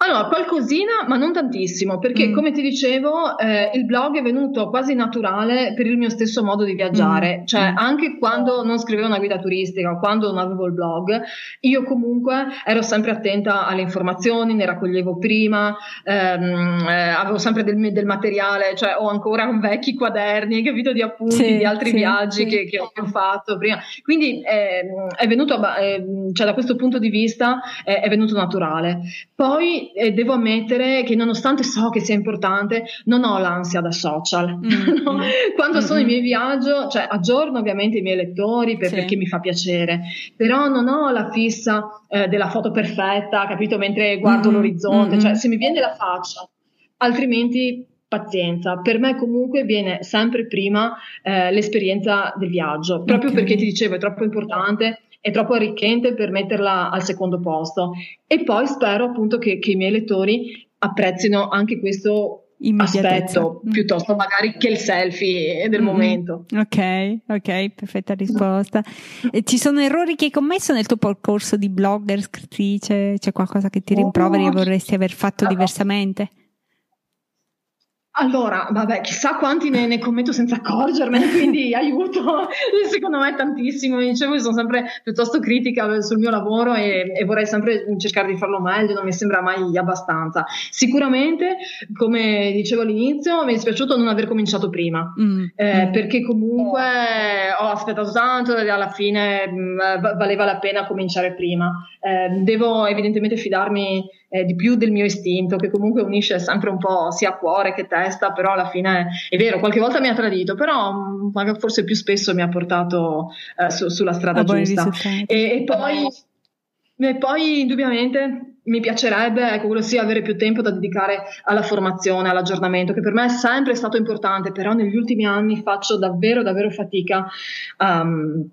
Allora, qualcosina, ma non tantissimo, perché mm. come ti dicevo, eh, il blog è venuto quasi naturale per il mio stesso modo di viaggiare, mm. cioè mm. anche quando non scrivevo una guida turistica, quando non avevo il blog, io comunque ero sempre attenta alle informazioni, ne raccoglievo prima, ehm, eh, avevo sempre del, del, materiale, cioè ho ancora vecchi quaderni, capito, di appunti sì, di altri sì, viaggi sì. Che, che, ho fatto prima. Quindi eh, è venuto, eh, cioè da questo punto di vista eh, è venuto naturale. Poi e devo ammettere che nonostante so che sia importante, non ho l'ansia da social. Mm, no? Mm. Quando mm, sono in mm. miei viaggi, cioè aggiorno ovviamente i miei lettori per, sì. perché mi fa piacere, però non ho la fissa eh, della foto perfetta, capito, mentre guardo mm, l'orizzonte, cioè se mi viene la faccia, altrimenti pazienza. Per me comunque viene sempre prima eh, l'esperienza del viaggio, proprio okay. perché ti dicevo è troppo importante è troppo arricchente per metterla al secondo posto. E poi spero appunto che, che i miei lettori apprezzino anche questo aspetto mm. piuttosto magari che il selfie del mm momento. Ok, ok, perfetta risposta. E ci sono errori che hai commesso nel tuo percorso di blogger, scrittrice? C'è qualcosa che ti rimproveri oh. e vorresti aver fatto allora. diversamente? Allora, vabbè, chissà quanti ne, ne commetto senza accorgermene, quindi aiuto, secondo me tantissimo. Dicevo, sono sempre piuttosto critica sul mio lavoro e, e, vorrei sempre cercare di farlo meglio, non mi sembra mai abbastanza. Sicuramente, come dicevo all'inizio, mi è dispiaciuto non aver cominciato prima, mm. Eh, mm. perché comunque ho aspettato tanto e alla fine mh, mm, valeva la pena cominciare prima. Eh, devo evidentemente fidarmi eh, di più del mio istinto, che comunque unisce sempre un po' sia cuore che testa, però alla fine è vero, qualche volta mi ha tradito, però mm, forse più spesso mi ha portato eh, su, sulla strada giusta. E, e, poi, e poi indubbiamente mi piacerebbe, ecco, quello sì, avere più tempo da dedicare alla formazione, all'aggiornamento, che per me è sempre stato importante, però negli ultimi anni faccio davvero, davvero fatica um,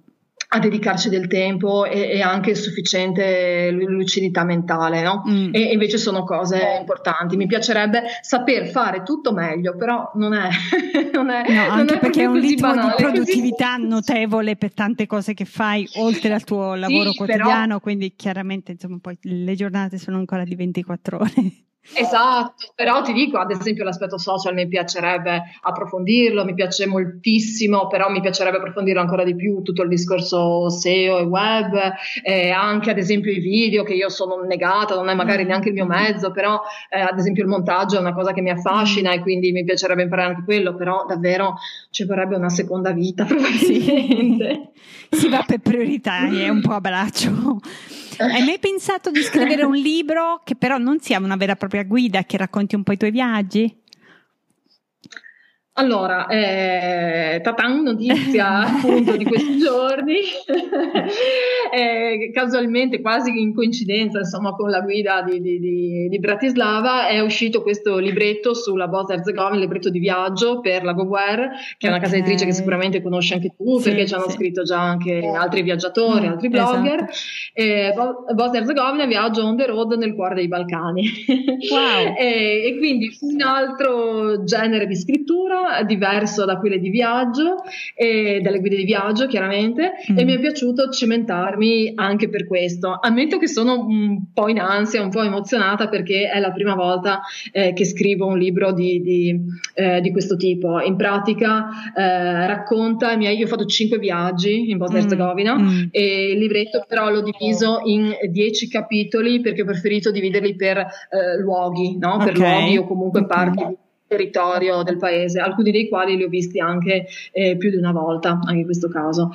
a dedicarci del tempo e, e, anche sufficiente lucidità mentale, no? Mm. E invece sono cose importanti. Mi piacerebbe saper fare tutto meglio, però non è. non è no, non anche è perché è un ritmo banale, di produttività così. notevole per tante cose che fai oltre al tuo lavoro sì, quotidiano, però... quindi chiaramente insomma poi le giornate sono ancora di 24 ore. Esatto, però ti dico, ad esempio l'aspetto social mi piacerebbe approfondirlo, mi piace moltissimo, però mi piacerebbe approfondirlo ancora di più, tutto il discorso SEO e web, e anche ad esempio i video che io sono negata, non è magari neanche il mio mezzo, però eh, ad esempio il montaggio è una cosa che mi affascina e quindi mi piacerebbe imparare anche quello, però davvero ci vorrebbe una seconda vita probabilmente. Sì, si va per priorità, è un po' a braccio. Hai mai pensato di scrivere un libro che però non sia una vera e propria guida, che racconti un po' i tuoi viaggi? Allora, eh, tatan notizia appunto di questi giorni, eh, casualmente, quasi in coincidenza insomma con la guida di, di, di, di Bratislava, è uscito questo libretto sulla Bosnia-Herzegovina, il libretto di viaggio per la GoWare, che è una casa editrice che sicuramente conosci anche tu, sì, perché ci hanno sì. scritto già anche altri viaggiatori, mm, altri blogger. Esatto. Eh, Bosnia-Herzegovina, viaggio on the road nel cuore dei Balcani. Wow. e, e quindi un altro genere di scrittura diverso da quelle di viaggio e dalle guide di viaggio chiaramente mm. e mi è piaciuto cimentarmi anche per questo. Ammetto che sono un po' in ansia, un po' emozionata perché è la prima volta eh, che scrivo un libro di, di, eh, di questo tipo. In pratica eh, racconta, miei, io ho fatto cinque viaggi in Bosnia e mm. Herzegovina mm. e il libretto però l'ho diviso in dieci capitoli perché ho preferito dividerli per eh, luoghi, no? per luoghi o comunque okay. parti territorio del paese, alcuni dei quali li ho visti anche eh, più di una volta, anche in questo caso.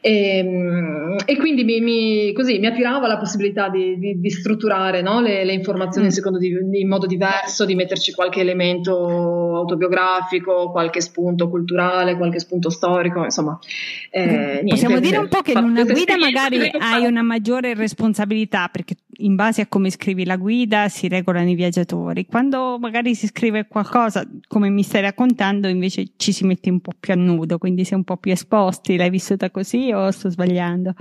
E, ehm, e quindi mi, mi, così, mi, attirava la possibilità di, di, di strutturare no, le, le, informazioni mm. di, in modo diverso, di metterci qualche elemento autobiografico, qualche spunto culturale, qualche spunto storico, insomma. Eh, niente, Possiamo dire un po' che in una guida magari hai una maggiore responsabilità perché in base a come scrivi la guida si regolano i viaggiatori. Quando magari si scrive qualcosa come mi stai raccontando, invece ci si mette un po' più a nudo, quindi è un po' più esposti. L'hai vissuta così o sto sbagliando?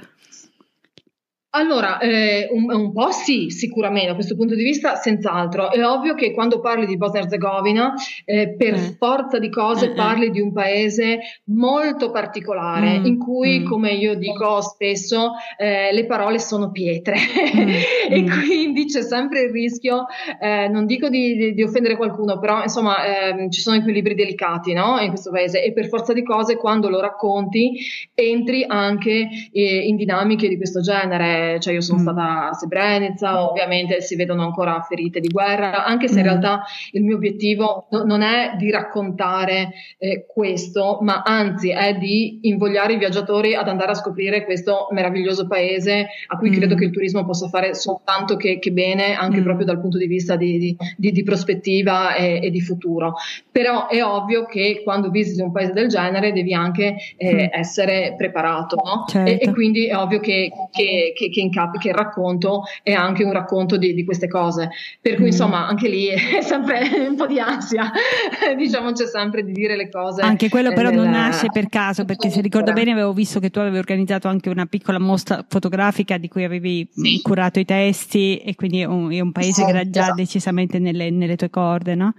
Allora, eh, un, un, po' sì, sicuramente, da questo punto di vista, senz'altro. È ovvio che quando parli di Bosnia-Herzegovina, eh, per eh. forza di cose eh, eh. parli di un paese molto particolare, mm, in cui, mm. come io dico spesso, eh, le parole sono pietre mm, e mm. quindi c'è sempre il rischio, non dico di, di, di, offendere qualcuno, però insomma ehm, ci sono equilibri delicati no? in questo paese e per forza di cose quando lo racconti entri anche in dinamiche di questo genere cioè io sono mm. stata a Srebrenica, ovviamente si vedono ancora ferite di guerra, anche se in mm. realtà il mio obiettivo no, non è di raccontare eh, questo, ma anzi è di invogliare i viaggiatori ad andare a scoprire questo meraviglioso paese a cui mm. credo che il turismo possa fare soltanto che, che bene, anche mm. proprio dal punto di vista di, di, di, di prospettiva e, e, di futuro. Però è ovvio che quando visiti un paese del genere devi anche eh, mm. essere preparato, no? certo. e, e, certo. quindi è ovvio che, che, che che, che il racconto è anche un racconto di, di queste cose. Per cui, mm. insomma, anche lì è sempre un po' di ansia, diciamo, c'è sempre di dire le cose. Anche quello, però, nel, non nasce per caso, perché se ricordo bene, avevo visto che tu avevi organizzato anche una piccola mostra fotografica di cui avevi sì. curato i testi, e quindi è un, è un paese sì, che era già esatto. decisamente nelle, nelle tue corde, no?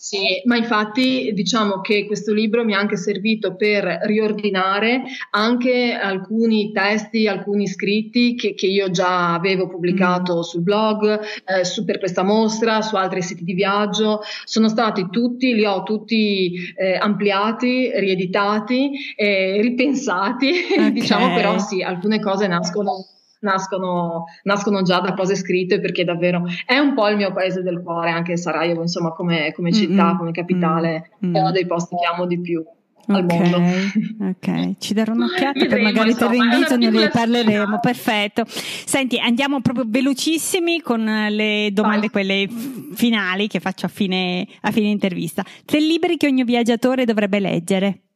Sì, ma infatti diciamo che questo libro mi ha anche servito per riordinare anche alcuni testi, alcuni scritti che, che io già avevo pubblicato mm. sul blog, eh, su, per questa mostra, su altri siti di viaggio. Sono stati tutti, li ho tutti eh, ampliati, rieditati, eh, ripensati, okay. diciamo però sì, alcune cose nascono nascono, nascono, già da cose scritte perché davvero è un po' il mio paese del cuore, anche Sarajevo, insomma, come, come città, mm-hmm. come capitale, mm-hmm. è uno dei posti che amo di più. Al okay, mondo. ok, ci darò un'occhiata per magari te invito ne riparleremo. Perfetto. Senti, andiamo proprio velocissimi con le domande, Vai. quelle finali che faccio a fine, a fine intervista. Tre libri che ogni viaggiatore dovrebbe leggere.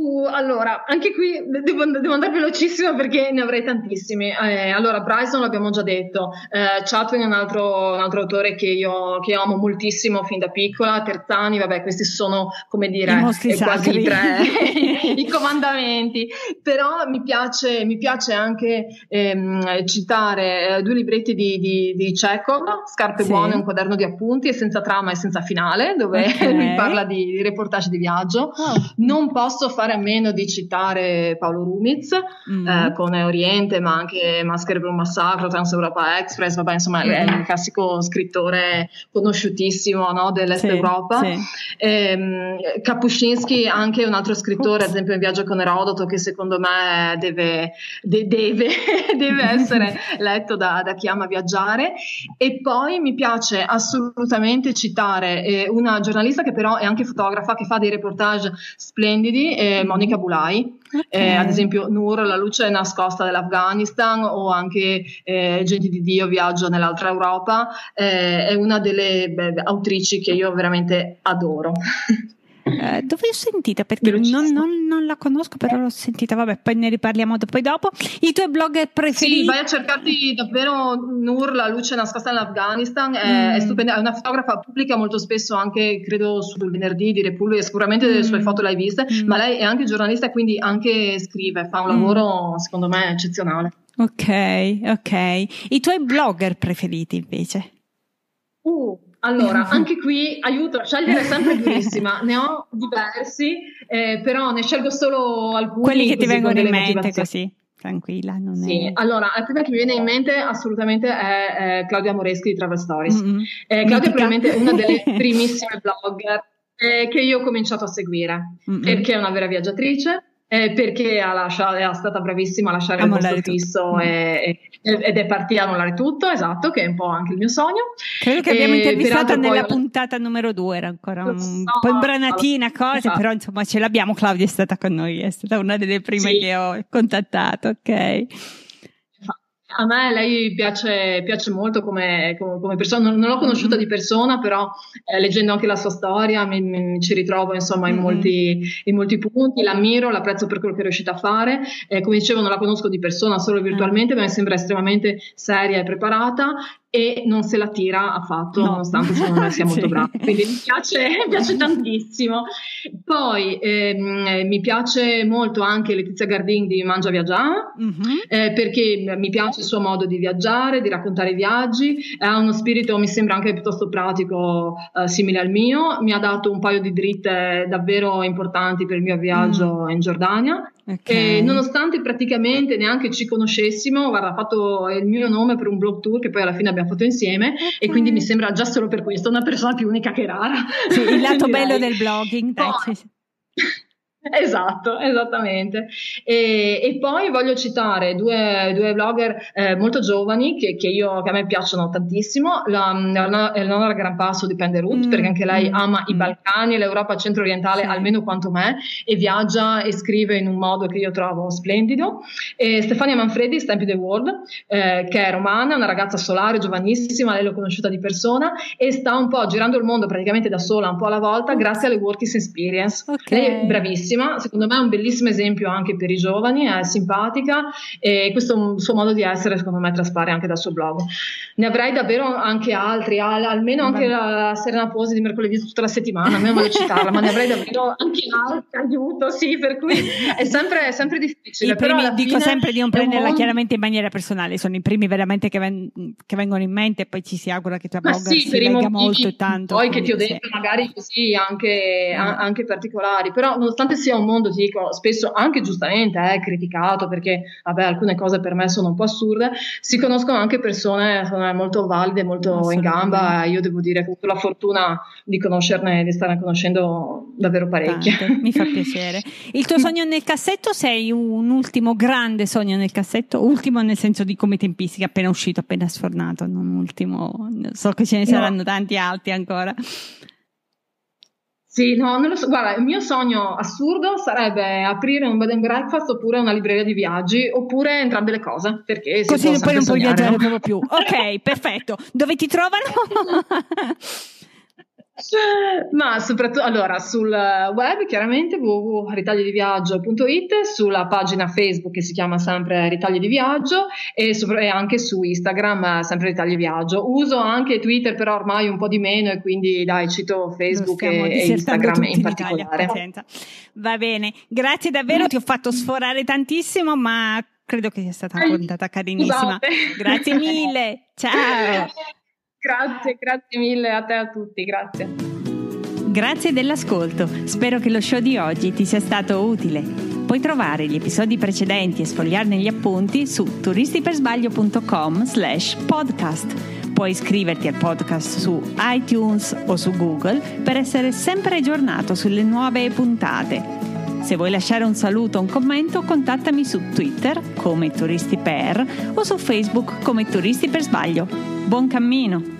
Uh, allora, anche qui devo, devo, andare velocissimo perché ne avrei tantissimi. Eh, allora, Bryson l'abbiamo già detto, eh, Chatwin è un altro, un altro autore che io, che amo moltissimo fin da piccola, Terzani, vabbè, questi sono, come dire, eh, quasi i tre, i comandamenti. Però mi piace, mi piace anche ehm, citare eh, due libretti di, di, di Chekhov, Scarpe sì. buone, un quaderno di appunti, e senza trama e senza finale, dove okay. lui parla di, di reportage di viaggio. Oh. Non posso fare fare a meno di citare Paolo Rumiz mm. eh, con Oriente, ma anche Maschere per un massacro, Trans Europa Express, vabbè, insomma, mm. è il classico scrittore conosciutissimo no, dell'Est sì, Europa. Sì. Ehm, Kapuscinski, anche un altro scrittore, ad esempio in Viaggio con Erodoto, che secondo me deve, de- deve, deve essere letto da, da, chi ama viaggiare. E poi mi piace assolutamente citare eh, una giornalista che però è anche fotografa, che fa dei reportage splendidi. Eh, Monica Bulai, okay. eh, ad esempio Nur, la luce nascosta dell'Afghanistan o anche eh, Gente di Dio, Viaggio nell'altra Europa, eh, è una delle beh, autrici che io veramente adoro. Eh, dove ho sentita? Perché non, non, non, la conosco, però l'ho sentita. Vabbè, poi ne riparliamo poi dopo. I tuoi blog preferiti? Sì, vai a cercarti davvero Nur, la luce nascosta nell'Afghanistan. È, mm. è stupenda. È una fotografa, pubblica molto spesso anche, credo, sul venerdì di Repubblica. Sicuramente mm. le sue foto l'hai viste, mm. ma lei è anche giornalista, quindi anche scrive. Fa un lavoro, secondo me, eccezionale. Ok, ok. I tuoi blogger preferiti invece? Uh, allora, anche qui aiuto a scegliere sempre durissima, ne ho diversi, eh, però ne scelgo solo alcuni. Quelli che ti vengono in mente così, tranquilla. Non sì, è... allora, la prima che mi viene in mente assolutamente è, è Claudia Moreschi di Travel Stories. Mm-hmm. Eh, Claudia è probabilmente una delle primissime blogger eh, che io ho cominciato a seguire, mm-hmm. perché è una vera viaggiatrice, eh, perché ha lasciato, è stata bravissima a lasciare a il posto fisso e, e, ed è partita a mollare tutto, esatto, che è un po' anche il mio sogno. Credo che abbiamo intervistato nella poi... puntata numero due, era ancora un so, po' imbranatina, cose, esatto. però insomma ce l'abbiamo, Claudia è stata con noi, è stata una delle prime sì. che ho contattato, ok. A me lei piace, piace molto come, come, persona, non, l'ho conosciuta di persona, però eh, leggendo anche la sua storia mi, mi ci ritrovo insomma in, mm-hmm. molti, in, molti, punti, l'ammiro, l'apprezzo per quello che è riuscita a fare, eh, come dicevo non la conosco di persona, solo virtualmente, mm. ma mi sembra estremamente seria e preparata e non se la tira affatto, no. nonostante secondo me sia molto sì. brava. Quindi mi piace, mi piace tantissimo. Poi ehm, mi piace molto anche Letizia Gardin di Mangia Viaggiare, mm-hmm. eh, perché mi piace il suo modo di viaggiare, di raccontare i viaggi, ha uno spirito, mi sembra anche piuttosto pratico, eh, simile al mio. Mi ha dato un paio di dritte davvero importanti per il mio viaggio mm. in Giordania. Okay. E nonostante praticamente neanche ci conoscessimo, guarda, ha fatto il mio nome per un blog tour che poi alla fine abbiamo fatto insieme okay. e quindi mi sembra già solo per questo una persona più unica che rara. Sì, il lato bello del blogging, dai. Oh. Esatto, esattamente. E, e, poi voglio citare due, due blogger eh, molto giovani che, che, io, che, a me piacciono tantissimo, la, Eleonora Gran Passo di Penderut, mm, perché anche lei mm, ama mm. i Balcani e l'Europa centro-orientale sì. almeno quanto me e viaggia e scrive in un modo che io trovo splendido. E Stefania Manfredi, Stamp the World, eh, che è romana, una ragazza solare, giovanissima, lei l'ho conosciuta di persona e sta un po' girando il mondo praticamente da sola, un po' alla volta, grazie alle Workers Experience. Okay. Lei è bravissima bellissima, secondo me è un bellissimo esempio anche per i giovani, è simpatica e questo suo modo di essere secondo me traspare anche dal suo blog. Ne avrei davvero anche altri, al, almeno anche la Serena Posi di mercoledì tutta la settimana, a me voglio citarla, ma ne avrei davvero anche altri, aiuto, sì, per cui è sempre, è sempre difficile. Primi, dico sempre di non prenderla un... chiaramente in maniera personale, sono i primi veramente che, ven- che vengono in mente e poi ci si augura che tua blog sì, si legga molto e tanto. Poi che ti ho detto sì. magari così anche, mm. anche particolari, però nonostante sia un mondo, ti dico, spesso anche giustamente eh, criticato perché, vabbè, alcune cose per me sono un po' assurde, si conoscono anche persone me, molto valide, molto in gamba. Io devo dire che ho avuto la fortuna di conoscerne, di stare conoscendo davvero parecchie. Tante, mi fa piacere. Il tuo sogno nel cassetto, sei un ultimo grande sogno nel cassetto? Ultimo nel senso di come tempistica, appena uscito, appena sfornato, non ultimo. So che ce ne saranno no. tanti altri ancora. Sì, no, non lo so. Guarda, il mio sogno assurdo sarebbe aprire un bed and breakfast oppure una libreria di viaggi, oppure entrambe le cose, perché Così poi non puoi viaggiare no? proprio più. Ok, perfetto. Dove ti trovano? Ma soprattutto allora sul web chiaramente www.ritagliediviaggio.it, sulla pagina Facebook che si chiama sempre Ritagli di Viaggio e, sopra- e anche su Instagram sempre Ritagli di Viaggio. Uso anche Twitter però ormai un po' di meno e quindi dai cito Facebook e, e, Instagram in particolare. Italia, Va bene, grazie davvero, ti ho fatto sforare tantissimo ma credo che sia stata una puntata carinissima. Grazie mille, ciao! Grazie, grazie mille a te e a tutti, grazie. Grazie dell'ascolto, spero che lo show di oggi ti sia stato utile. Puoi trovare gli episodi precedenti e sfogliarne gli appunti su turistipersbaglio.com slash podcast. Puoi iscriverti al podcast su iTunes o su Google per essere sempre aggiornato sulle nuove puntate. Se vuoi lasciare un saluto o un commento, contattami su Twitter come Turisti Per o su Facebook come Turisti per Sbaglio. Buon cammino!